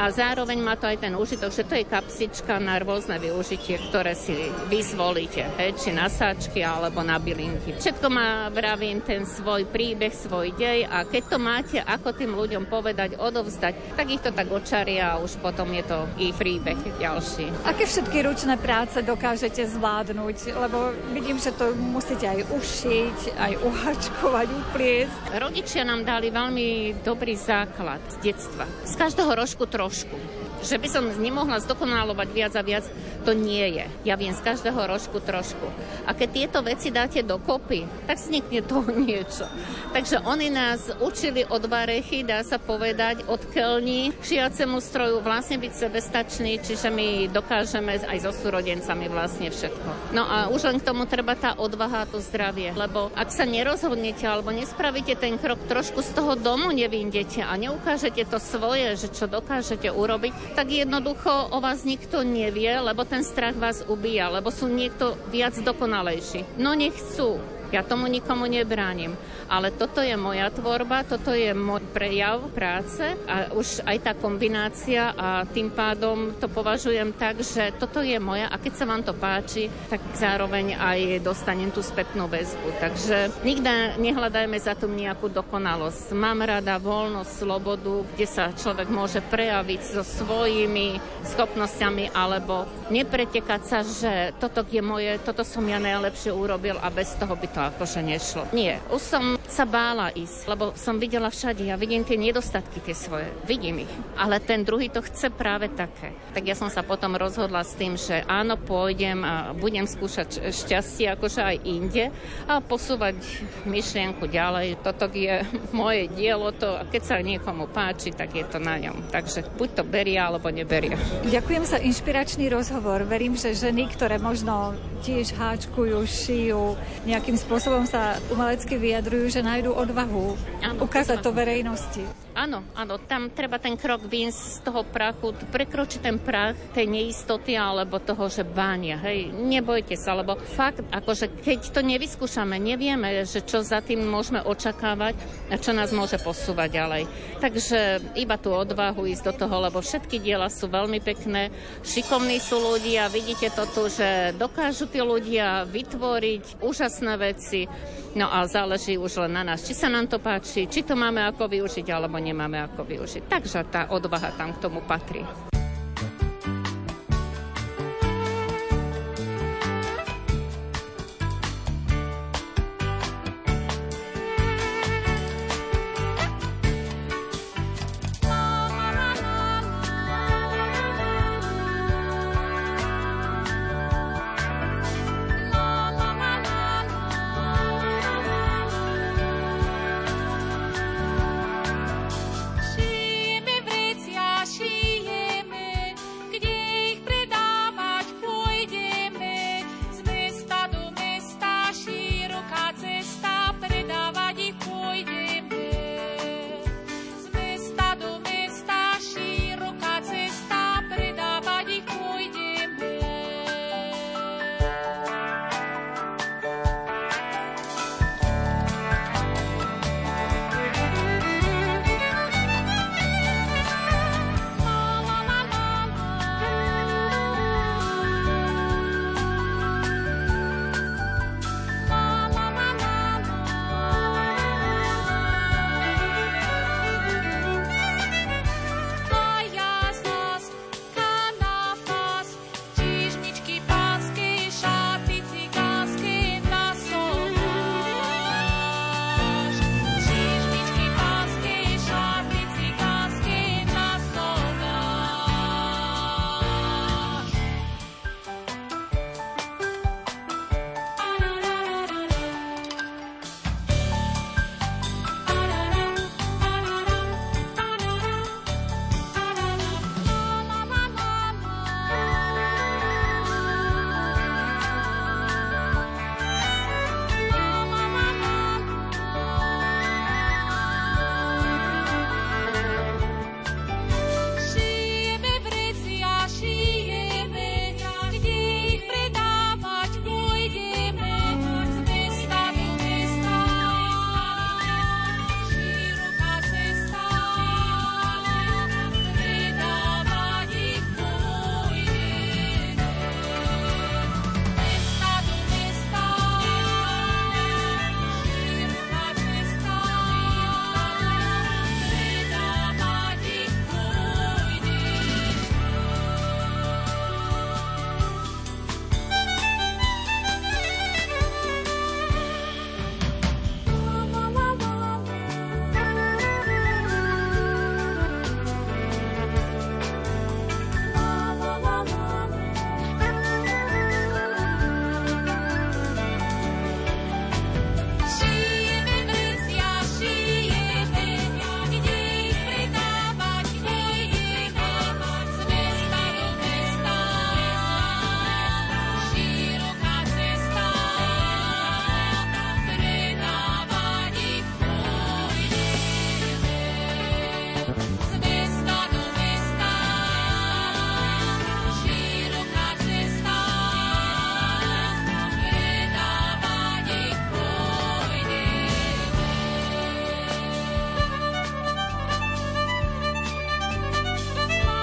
a zároveň má to aj ten užitok, že to je kapsička na rôzne využitie, ktoré si vyzvolíte, hej, či na sáčky alebo na bylinky. Všetko má, vravím, ten svoj príbeh, svoj dej a keď to máte, ako tým ľuďom povedať, odovzdať, tak ich to tak očaria a už potom je to ich príbeh ďalší. Aké všetky ručné práce dokážete zvládnuť? Lebo vidím, že to musíte aj ušiť, aj uhačkovať, upliesť. Rodičia nám dali veľmi dobrý základ z detstva. Z každého rožku trošku že by som nemohla zdokonalovať viac a viac, to nie je. Ja viem z každého rožku trošku. A keď tieto veci dáte dokopy, tak vznikne toho niečo. Takže oni nás učili od varechy, dá sa povedať, od kelní šiacemu stroju vlastne byť sebestačný, čiže my dokážeme aj so súrodencami vlastne všetko. No a už len k tomu treba tá odvaha a to zdravie, lebo ak sa nerozhodnete alebo nespravíte ten krok, trošku z toho domu nevyndete a neukážete to svoje, že čo dokážete urobiť, tak jednoducho o vás nikto nevie, lebo ten strach vás ubíja, lebo sú niekto viac dokonalejší. No nechcú. Ja tomu nikomu nebránim. Ale toto je moja tvorba, toto je môj prejav práce a už aj tá kombinácia a tým pádom to považujem tak, že toto je moja a keď sa vám to páči, tak zároveň aj dostanem tú spätnú väzbu. Takže nikdy nehľadajme za tú nejakú dokonalosť. Mám rada voľnosť, slobodu, kde sa človek môže prejaviť so svojimi schopnosťami alebo nepretekať sa, že toto je moje, toto som ja najlepšie urobil a bez toho by to to akože nešlo. Nie, už som sa bála ísť, lebo som videla všade, ja vidím tie nedostatky tie svoje, vidím ich, ale ten druhý to chce práve také. Tak ja som sa potom rozhodla s tým, že áno, pôjdem a budem skúšať šťastie akože aj inde a posúvať myšlienku ďalej. Toto je moje dielo, to, a keď sa niekomu páči, tak je to na ňom. Takže buď to berie, alebo neberie. Ďakujem za inšpiračný rozhovor. Verím, že ženy, ktoré možno tiež háčkujú, šijú, nejakým spôsobom sa umelecky vyjadrujú, že nájdú odvahu ano, ukázať to verejnosti. Áno, áno, tam treba ten krok výjsť z toho prachu, prekročiť ten prach tej neistoty alebo toho, že bánia. Hej, nebojte sa, lebo fakt, akože keď to nevyskúšame, nevieme, že čo za tým môžeme očakávať a čo nás môže posúvať ďalej. Takže iba tú odvahu ísť do toho, lebo všetky diela sú veľmi pekné, šikovní sú ľudia, vidíte to tu, že dokážu tí ľudia vytvoriť úžasné veci, no a záleží už len na nás, či sa nám to páči, či to máme ako využiť alebo nemáme ako využiť. Takže tá odvaha tam k tomu patrí.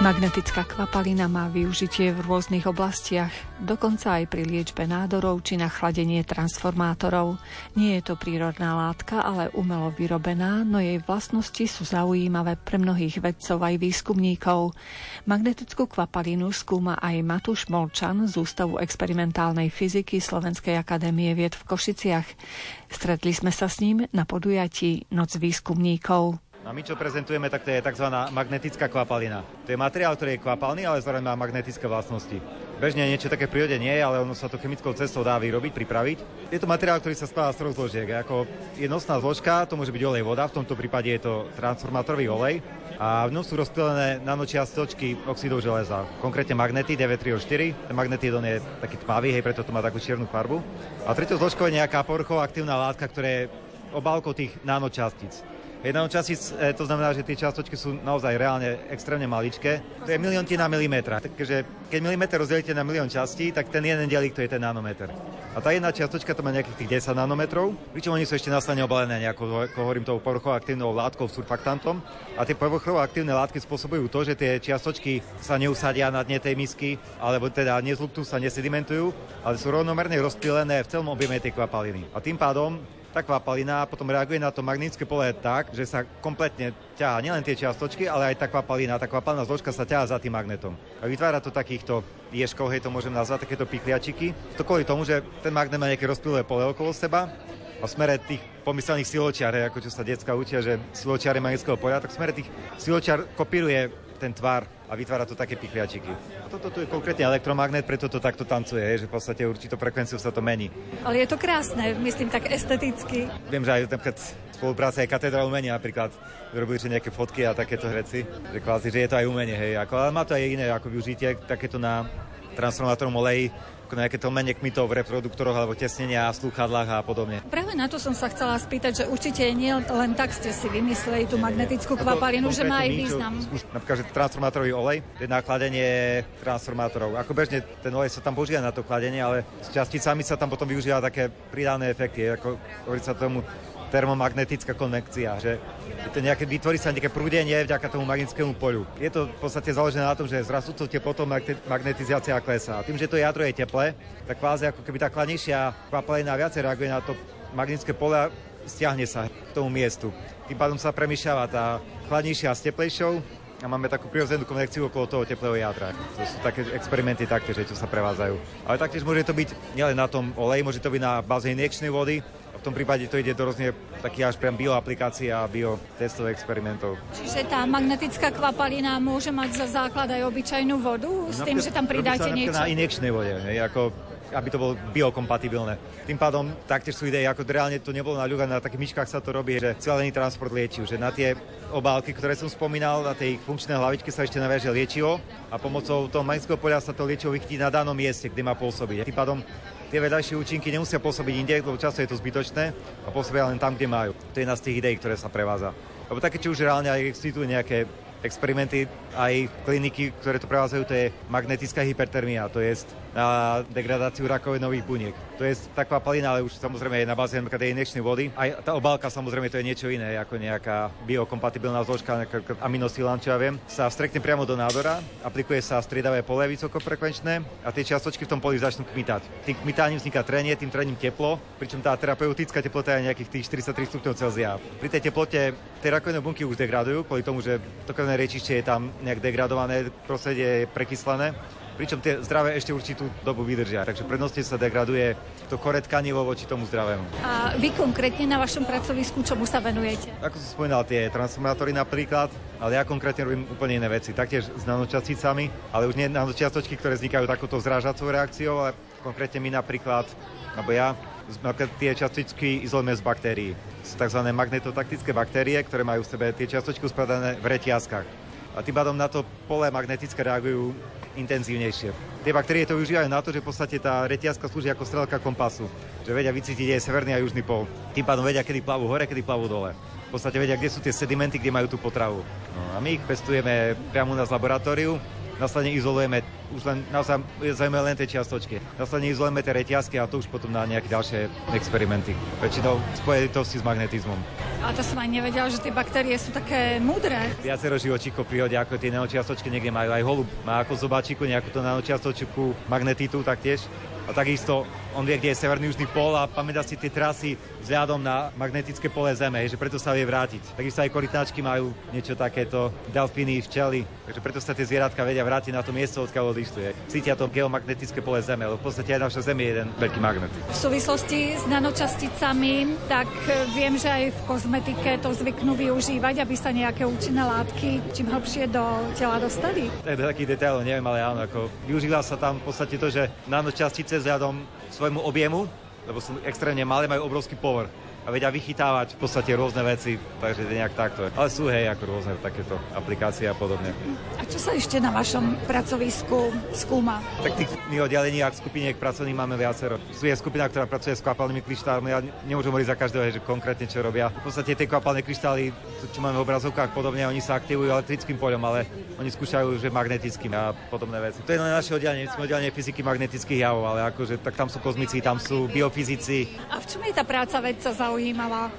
Magnetická kvapalina má využitie v rôznych oblastiach, dokonca aj pri liečbe nádorov či na chladenie transformátorov. Nie je to prírodná látka, ale umelo vyrobená, no jej vlastnosti sú zaujímavé pre mnohých vedcov aj výskumníkov. Magnetickú kvapalinu skúma aj Matúš Molčan z Ústavu experimentálnej fyziky Slovenskej akadémie vied v Košiciach. Stretli sme sa s ním na podujatí Noc výskumníkov. A my čo prezentujeme, tak to je tzv. magnetická kvapalina. To je materiál, ktorý je kvapalný, ale zároveň má magnetické vlastnosti. Bežne niečo také v prírode nie je, ale ono sa to chemickou cestou dá vyrobiť, pripraviť. Je to materiál, ktorý sa skladá z troch zložiek. Ako nosná zložka, to môže byť olej voda, v tomto prípade je to transformátorový olej a v ňom sú rozptýlené nanočiastočky oxidov železa, konkrétne magnety 934. Ten magnetidon je taký tmavý, hej, preto to má takú čiernu farbu. A tretou zložkou je nejaká povrchová aktívna látka, ktorá je obálkou tých nanočastíc. Jednou častíc, e, to znamená, že tie čiastočky sú naozaj reálne extrémne maličké. To je miliontina milimetra. Takže keď milimeter rozdelíte na milión častí, tak ten jeden delík to je ten nanometer. A tá jedna čiastočka to má nejakých tých 10 nanometrov, pričom oni sú ešte následne obalené nejakou, ako hovorím, tou povrchovou aktívnou látkou, surfaktantom. A tie povrchové aktívne látky spôsobujú to, že tie čiastočky sa neusadia na dne tej misky, alebo teda nezluptú sa, nesedimentujú, ale sú rovnomerne rozptýlené v celom objeme tej kvapaliny. A tým pádom tá kvapalina potom reaguje na to magnetické pole tak, že sa kompletne ťahá nielen tie čiastočky, ale aj tá kvapalina. Tá kvapalná zložka sa ťahá za tým magnetom. A vytvára to takýchto ješkov, hej, to môžem nazvať, takéto pikliačiky. To kvôli tomu, že ten magnet má nejaké rozptýlené pole okolo seba a v smere tých pomyselných siločiar, ako čo sa detská učia, že siločiare magnetického poľa, tak v smere tých siločiar kopíruje ten tvar a vytvára to také pichliačiky. Toto tu je konkrétne elektromagnet, preto to takto tancuje, že v podstate určitou frekvenciu sa to mení. Ale je to krásne, myslím tak esteticky. Viem, že aj napríklad spolupráca aj katedra umenia napríklad robili že nejaké fotky a takéto veci, že kvázi, že je to aj umenie, hej, ako, ale má to aj iné ako využitie, takéto na transformátorom oleji, nejaké tlmenie kmitov v reproduktoroch alebo tesnenia a slúchadlách a podobne. Práve na to som sa chcela spýtať, že určite nie len tak ste si vymysleli tú magnetickú kvapalinu, že má aj význam. Napríklad, že transformátorový olej, je na kladenie transformátorov. Ako bežne ten olej sa tam používa na to kladenie, ale s časticami sa tam potom využíva také pridané efekty, ako hovorí sa tomu termomagnetická konvekcia, že to nejaké, vytvorí sa nejaké prúdenie vďaka tomu magnetickému poľu. Je to v podstate založené na tom, že s rastúcou teplotou magnetizácia klesá. A tým, že to jadro je teple, tak kvázi ako keby tá chladnejšia kvapalina viacej reaguje na to magnetické pole a stiahne sa k tomu miestu. Tým pádom sa premyšľava tá chladnejšia s teplejšou a máme takú prirodzenú konvekciu okolo toho teplého jadra. To sú také experimenty taktiež, čo sa prevádzajú. Ale taktiež môže to byť nielen na tom oleji, môže to byť na báze injekčnej vody, v tom prípade to ide do rôzne takých až priam bioaplikácií a biotestových experimentov. Čiže tá magnetická kvapalina môže mať za základ aj obyčajnú vodu s tým, že tam pridáte niečo? na injekčnej vode, hej, ako aby to bolo biokompatibilné. Tým pádom taktiež sú ideje, ako reálne to nebolo na ľuďa, na takých myškách sa to robí, že cieľený transport liečiv, že na tie obálky, ktoré som spomínal, na tej funkčné hlavičky sa ešte naviaže liečivo a pomocou toho magnetického poľa sa to liečivo vychytí na danom mieste, kde má pôsobiť. Tým pádom tie vedľajšie účinky nemusia pôsobiť inde, lebo často je to zbytočné a pôsobia len tam, kde majú. To je jedna z tých ideí, ktoré sa prevádza. Lebo také, či už reálne aj existujú nejaké experimenty, aj kliniky, ktoré to prevádzajú, to je magnetická hypertermia, to je na degradáciu rakovinových buniek. To je taká palina, ale už samozrejme je na báze tej injekčnej vody. Aj tá obálka samozrejme to je niečo iné, ako nejaká biokompatibilná zložka, nejaká aminosilán, čo ja viem. Sa vstrekne priamo do nádora, aplikuje sa striedavé pole vysokofrekvenčné a tie čiastočky v tom poli začnú kmitať. Tým kmitáním vzniká trenie, tým trením teplo, pričom tá terapeutická teplota je nejakých tých 43 stupňov Celzia. Pri tej teplote tie rakovinové bunky už degradujú kvôli tomu, že to krvné riečište je tam nejak degradované, prostredie je prekyslené pričom tie zdravé ešte určitú dobu vydržia. Takže prednostne sa degraduje to kore tkanivo voči tomu zdravému. A vy konkrétne na vašom pracovisku čomu sa venujete? Ako som spomínal, tie transformátory napríklad, ale ja konkrétne robím úplne iné veci. Taktiež s nanočasticami, ale už nie nanočiastočky, ktoré vznikajú takouto zrážacou reakciou, ale konkrétne my napríklad, alebo ja, napríklad tie častičky izolujeme z baktérií. Sú tzv. magnetotaktické baktérie, ktoré majú v sebe tie čiastočky uskladané v reťazkách. A tým pádom na to pole magnetické reagujú intenzívnejšie. Tie baktérie to využívajú na to, že v podstate tá reťazka slúži ako strelka kompasu, že vedia vycítiť aj severný a južný pol. Tým pádom vedia, kedy plavú hore, kedy plavú dole. V podstate vedia, kde sú tie sedimenty, kde majú tú potravu. No a my ich pestujeme priamo u nás v laboratóriu, následne izolujeme, už len naozaj len tie čiastočky. Následne izolujeme tie reťazky a to už potom na nejaké ďalšie experimenty. Väčšinou spojitosti s magnetizmom. A to som aj nevedela, že tie baktérie sú také múdre. Viacero živočíkov v prírode, ako tie nanočiastočky niekde majú. Aj holub má ako zobačiku nejakú tú nanočiastočku magnetitu taktiež. A takisto on vie, kde je severný južný pol a pamätá si tie trasy vzhľadom na magnetické pole Zeme, že preto sa vie vrátiť. Takisto aj korytnáčky majú niečo takéto, delfíny, včely, takže preto sa tie zvieratka vedia vrátiť na to miesto, odkiaľ odlištuje. Cítia to geomagnetické pole Zeme, lebo v podstate aj naša Zem je jeden veľký magnet. V súvislosti s nanočasticami, tak viem, že aj v kozmetike to zvyknú využívať, aby sa nejaké účinné látky čím hlbšie do tela dostali. Tak do takých detailov neviem, ale áno, ako využíva sa tam v podstate to, že nanočastice vzhľadom svojmu objemu, lebo sú extrémne malé, majú obrovský povrch a vedia vychytávať v podstate rôzne veci, takže nejak takto. Ale sú hej, ako rôzne takéto aplikácie a podobne. A čo sa ešte na vašom pracovisku skúma? Tak tých my oddelení a skupiniek pracovných máme viacero. Je skupina, ktorá pracuje s kvapalnými kryštálmi. Ja nemôžem hovoriť za každého, že konkrétne čo robia. V podstate tie kvapalné kryštály, čo máme v obrazovkách podobne, oni sa aktivujú elektrickým poľom, ale oni skúšajú, že magnetickým a podobné veci. To je len naše oddelenie, my sme oddelenie fyziky magnetických javov, ale akože tak tam sú kozmici, tam sú biofyzici. A v čom je tá práca vedca zaujímavá?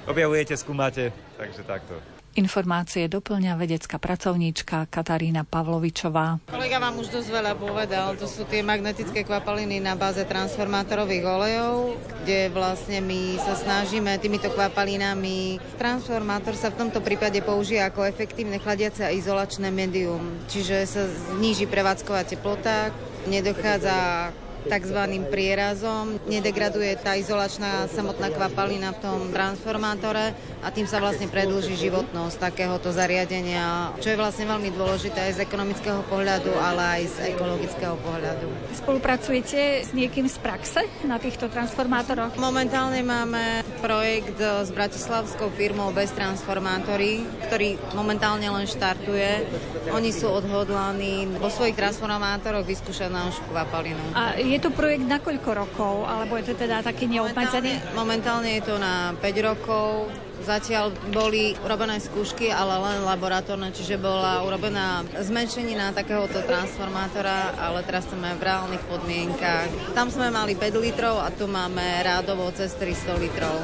Objavujete, skúmate, takže takto. Informácie doplňa vedecká pracovníčka Katarína Pavlovičová. Kolega vám už dosť veľa povedal, to sú tie magnetické kvapaliny na báze transformátorových olejov, kde vlastne my sa snažíme týmito kvapalinami. Transformátor sa v tomto prípade použije ako efektívne chladiace a izolačné médium, čiže sa zníži prevádzková teplota, nedochádza tzv. prierazom. Nedegraduje tá izolačná samotná kvapalina v tom transformátore a tým sa vlastne predlží životnosť takéhoto zariadenia, čo je vlastne veľmi dôležité aj z ekonomického pohľadu, ale aj z ekologického pohľadu. Spolupracujete s niekým z praxe na týchto transformátoroch? Momentálne máme projekt s bratislavskou firmou Bez Transformátory, ktorý momentálne len štartuje. Oni sú odhodlaní vo svojich transformátoroch vyskúšať našu kvapalinu. A je to projekt na koľko rokov, alebo je to teda taký neobmedzený? Momentálne, momentálne je to na 5 rokov. Zatiaľ boli urobené skúšky, ale len laboratórne, čiže bola urobená zmenšenina takéhoto transformátora, ale teraz sme v reálnych podmienkach. Tam sme mali 5 litrov a tu máme rádovo cez 300 litrov.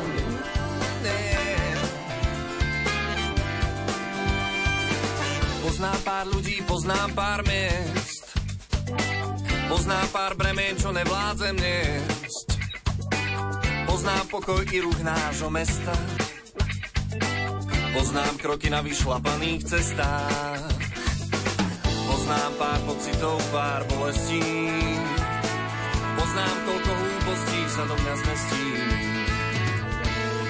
Poznám pár ľudí, poznám pár miest Poznám pár bremen, čo nevládzem niesť Poznám pokoj i ruch nášho mesta Poznám kroky na vyšlapaných cestách. Poznám pár pocitov, pár bolestí. Poznám, koľko hlúpostí sa do mňa zmestí.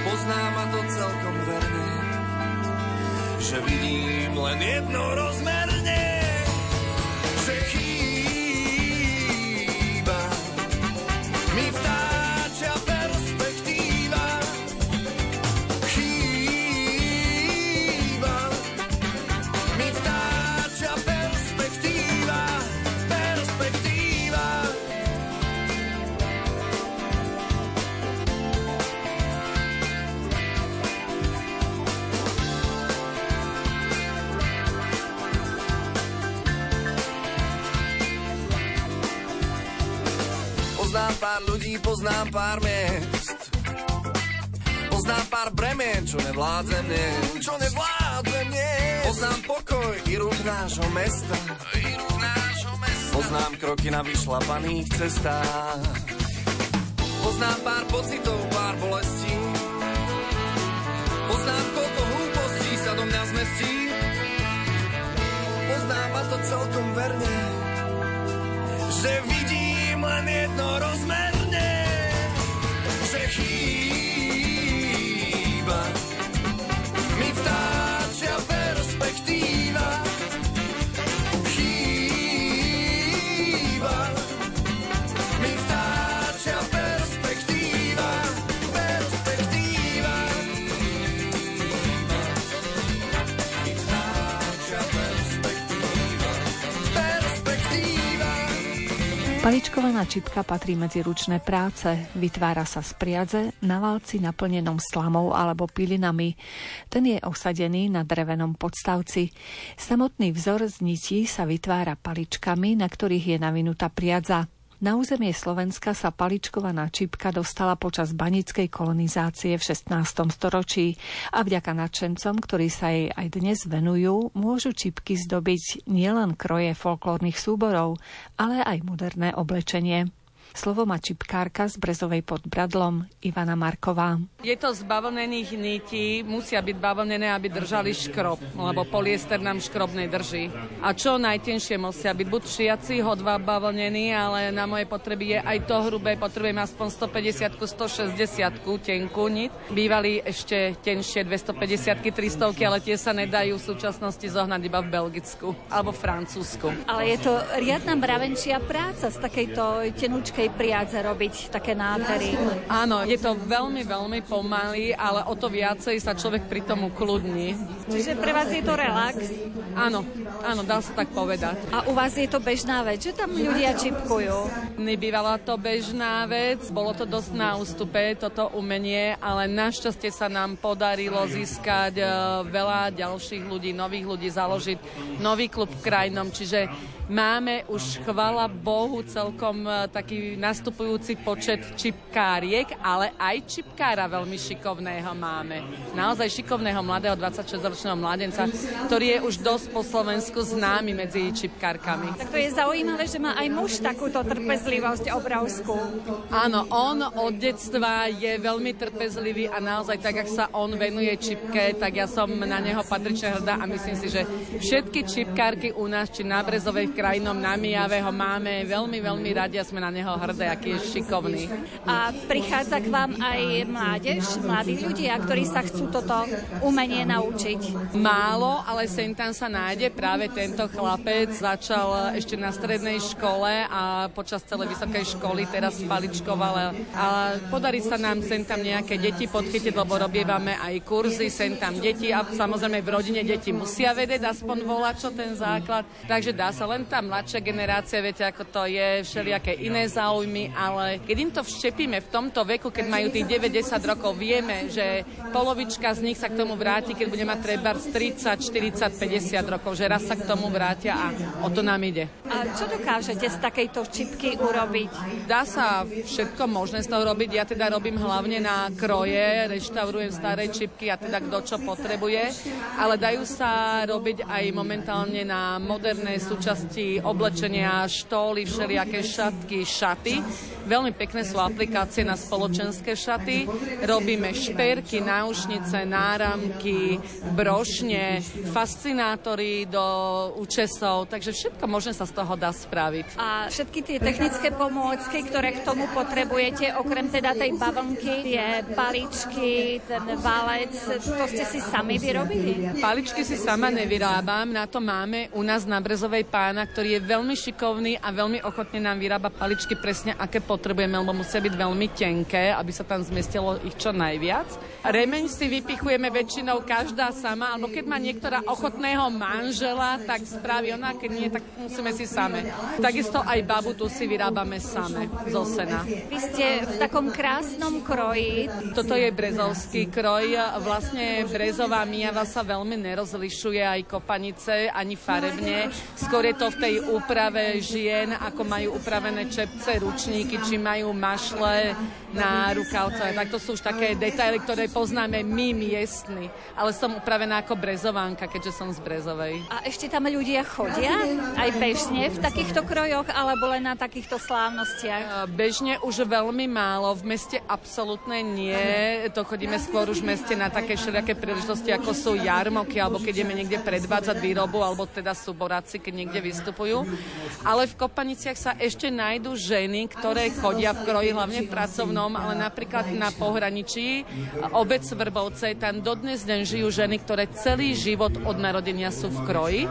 Poznám ma to celkom verne, že vidím len jednorozmerne. Že chýba poznám pár miest. Poznám pár bremien, čo nevládzem nie, čo nevládzem nie. Poznám pokoj i ruch nášho mesta. I ruch nášho mesta. Poznám kroky na vyšlapaných cestách. Poznám pár pocitov, pár bolestí. Poznám, koľko hlúpostí sa do mňa zmestí. Poznám ma to celkom verne, že vidím len jedno rozmerne, že Paličkovaná čipka patrí medzi ručné práce. Vytvára sa z priadze na valci naplnenom slamou alebo pilinami. Ten je osadený na drevenom podstavci. Samotný vzor z nití sa vytvára paličkami, na ktorých je navinutá priadza. Na územie Slovenska sa paličkovaná čipka dostala počas banickej kolonizácie v 16. storočí a vďaka nadšencom, ktorí sa jej aj dnes venujú, môžu čipky zdobiť nielen kroje folklórnych súborov, ale aj moderné oblečenie. Slovo má čipkárka z Brezovej pod Bradlom Ivana Marková. Je to z bavlnených nití, musia byť bavlnené, aby držali škrob, lebo poliester nám škrob nedrží. A čo najtenšie musia byť, buď šiaci hodva bavlnený, ale na moje potreby je aj to hrubé, potrebujem aspoň 150 160 tenkú nit. Bývali ešte tenšie 250 300 ale tie sa nedajú v súčasnosti zohnať iba v Belgicku alebo Francúzsku. Ale je to riadna mravenčia práca z takejto tenučkej tej priadze robiť také nádhery. Áno, je to veľmi, veľmi pomaly, ale o to viacej sa človek pri tom ukludní. Čiže pre vás je to relax? Áno, áno, dá sa tak povedať. A u vás je to bežná vec, že tam ľudia čipkujú? Nebývala to bežná vec, bolo to dosť na ústupe, toto umenie, ale našťastie sa nám podarilo získať e, veľa ďalších ľudí, nových ľudí, založiť nový klub v krajnom, čiže Máme už, chvala Bohu, celkom e, nastupujúci počet čipkáriek, ale aj čipkára veľmi šikovného máme. Naozaj šikovného mladého 26-ročného mladenca, ktorý je už dosť po Slovensku známy medzi čipkárkami. Tak to je zaujímavé, že má aj muž takúto trpezlivosť obrovskú. Áno, on od detstva je veľmi trpezlivý a naozaj tak, ak sa on venuje čipke, tak ja som na neho patrične hrdá a myslím si, že všetky čipkárky u nás, či na Brezovej krajinom Namijave ho máme veľmi, veľmi radi a sme na neho hrdé, aký je šikovný. A prichádza k vám aj mládež, mladí ľudia, ktorí sa chcú toto umenie naučiť? Málo, ale sem tam sa nájde práve tento chlapec. Začal ešte na strednej škole a počas celej vysokej školy teraz paličkoval. A podarí sa nám sem tam nejaké deti podchytiť, lebo robievame aj kurzy, sem tam deti a samozrejme v rodine deti musia vedieť aspoň volať, čo ten základ. Takže dá sa len tá mladšia generácia, viete, ako to je, všelijaké iné záujmy, ale keď im to všepíme v tomto veku, keď majú tých 90 rokov, vieme, že polovička z nich sa k tomu vráti, keď bude mať treba 30, 40, 50 rokov, že raz sa k tomu vrátia a o to nám ide. A čo dokážete z takejto čipky urobiť? Dá sa všetko možné z toho robiť. Ja teda robím hlavne na kroje, reštaurujem staré čipky a teda kto čo potrebuje, ale dajú sa robiť aj momentálne na moderné súčasť časti oblečenia, štóly, všelijaké šatky, šaty. Veľmi pekné sú aplikácie na spoločenské šaty. Robíme šperky, náušnice, náramky, brošne, fascinátory do účesov, takže všetko možné sa z toho dá spraviť. A všetky tie technické pomôcky, ktoré k tomu potrebujete, okrem teda tej bavlnky, tie paličky, ten valec, to ste si sami vyrobili? Paličky si sama nevyrábam, na to máme u nás na Brezovej pána ktorý je veľmi šikovný a veľmi ochotne nám vyrába paličky presne, aké potrebujeme, lebo musia byť veľmi tenké, aby sa tam zmestilo ich čo najviac. Remeň si vypichujeme väčšinou každá sama, alebo keď má niektorá ochotného manžela, tak spraví ona, keď nie, tak musíme si same. Takisto aj babu tu si vyrábame same zo sena. Vy ste v takom krásnom kroji. Toto je brezovský kroj. Vlastne brezová mijava sa veľmi nerozlišuje aj kopanice, ani farebne. Skôr je to v tej úprave žien, ako majú upravené čepce, ručníky, či majú mašle na rukavce. Tak to sú už také detaily, ktoré poznáme my miestni. Ale som upravená ako brezovánka, keďže som z Brezovej. A ešte tam ľudia chodia aj bežne v takýchto krojoch, alebo len na takýchto slávnostiach? Bežne už veľmi málo. V meste absolútne nie. To chodíme skôr už v meste na také všelijaké príležitosti, ako sú jarmoky, alebo keď ideme niekde predvádzať výrobu, alebo teda súboráci, keď niekde vystupujú. Ale v Kopaniciach sa ešte nájdú ženy, ktoré chodia v kroji, hlavne v pracovnom, ale napríklad na pohraničí obec Vrbovce, tam dodnes deň žijú ženy, ktoré celý život od narodenia sú v kroji.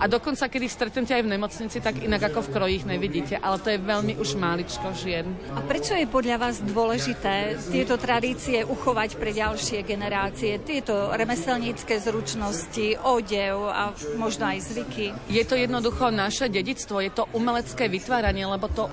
A dokonca, keď ich stretnete aj v nemocnici, tak inak ako v kroji ich nevidíte. Ale to je veľmi už máličko žien. A prečo je podľa vás dôležité tieto tradície uchovať pre ďalšie generácie? Tieto remeselnícke zručnosti, odev a možno aj zvyky? Je to jednoducho naše dedictvo, je to umelecké vytváranie, lebo to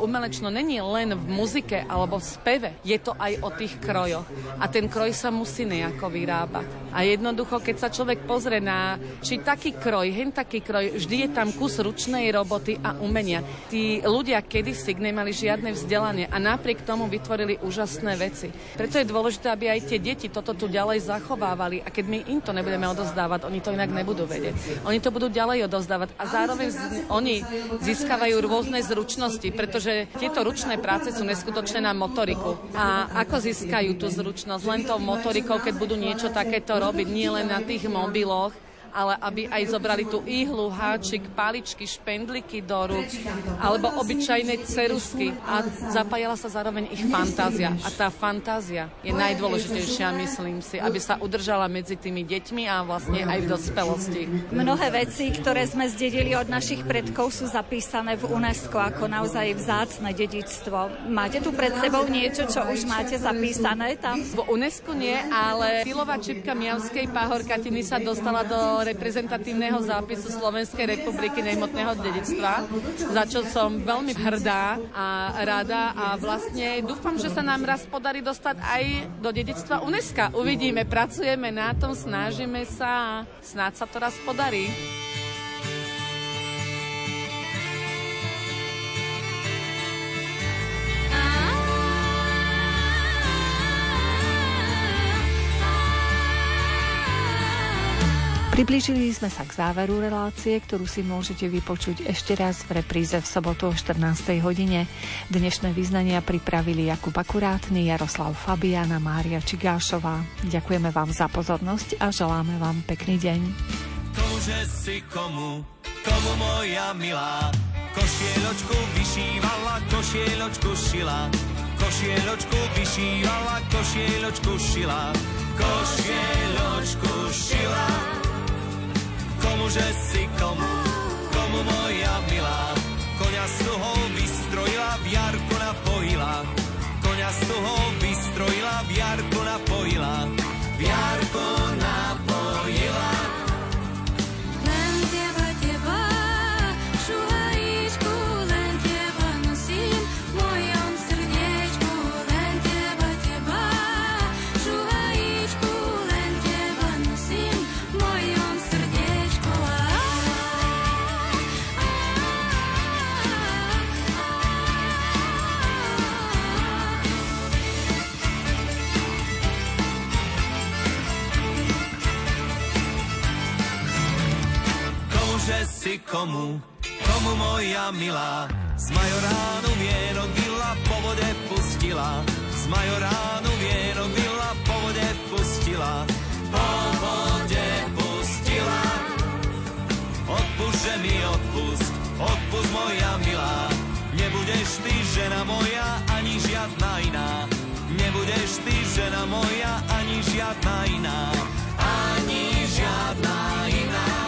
umelečno není len v muzike alebo v speve, je to aj o tých krojoch. A ten kroj sa musí nejako vyrábať. A jednoducho, keď sa človek pozrie na či taký kroj, hen taký kroj, vždy je tam kus ručnej roboty a umenia. Tí ľudia kedysi nemali žiadne vzdelanie a napriek tomu vytvorili úžasné veci. Preto je dôležité, aby aj tie deti toto tu ďalej zachovávali a keď my im to nebudeme odozdávať, oni to inak nebudú vedieť. Oni to budú ďalej odozdávať a zároveň z, oni získavajú rôzne zručnosti, pretože tieto ručné práce sú neskutočné na motoriku. A ako získajú tú zručnosť? Len tou motorikou, keď budú niečo takéto robiť, nie len na tých mobiloch, ale aby aj zobrali tú ihlu, háčik, paličky, špendliky do rúk, alebo obyčajné cerusky a zapájala sa zároveň ich fantázia. A tá fantázia je najdôležitejšia, myslím si, aby sa udržala medzi tými deťmi a vlastne aj v dospelosti. Mnohé veci, ktoré sme zdedili od našich predkov, sú zapísané v UNESCO ako naozaj vzácne dedičstvo. Máte tu pred sebou niečo, čo už máte zapísané tam? V UNESCO nie, ale silová čipka Miavskej pahorkatiny sa dostala do reprezentatívneho zápisu Slovenskej republiky nehmotného dedictva, za čo som veľmi hrdá a rada a vlastne dúfam, že sa nám raz podarí dostať aj do dedictva UNESCO. Uvidíme, pracujeme na tom, snažíme sa a snáď sa to raz podarí. Priblížili sme sa k záveru relácie, ktorú si môžete vypočuť ešte raz v repríze v sobotu o 14. hodine. Dnešné vyznania pripravili Jakub Akurátny, Jaroslav Fabian a Mária Čigášová. Ďakujeme vám za pozornosť a želáme vám pekný deň. Kože si komu, komu moja milá, košieločku vyšívala, košieločku šila, košieločku vyšívala, košieločku šila, košieločku šila komuže si komu, komu moja milá. Koňa z toho vystrojila, v jarku napojila. Koňa z toho vystrojila, v jarku napojila. moja milá. Z majoránu vienok vila po vode pustila, z majoránu vienok vila po vode pustila, po vode pustila. Odpúšťe mi odpust, odpust moja milá, nebudeš ty žena moja ani žiadna iná. Nebudeš ty žena moja ani žiadna iná, ani žiadna iná.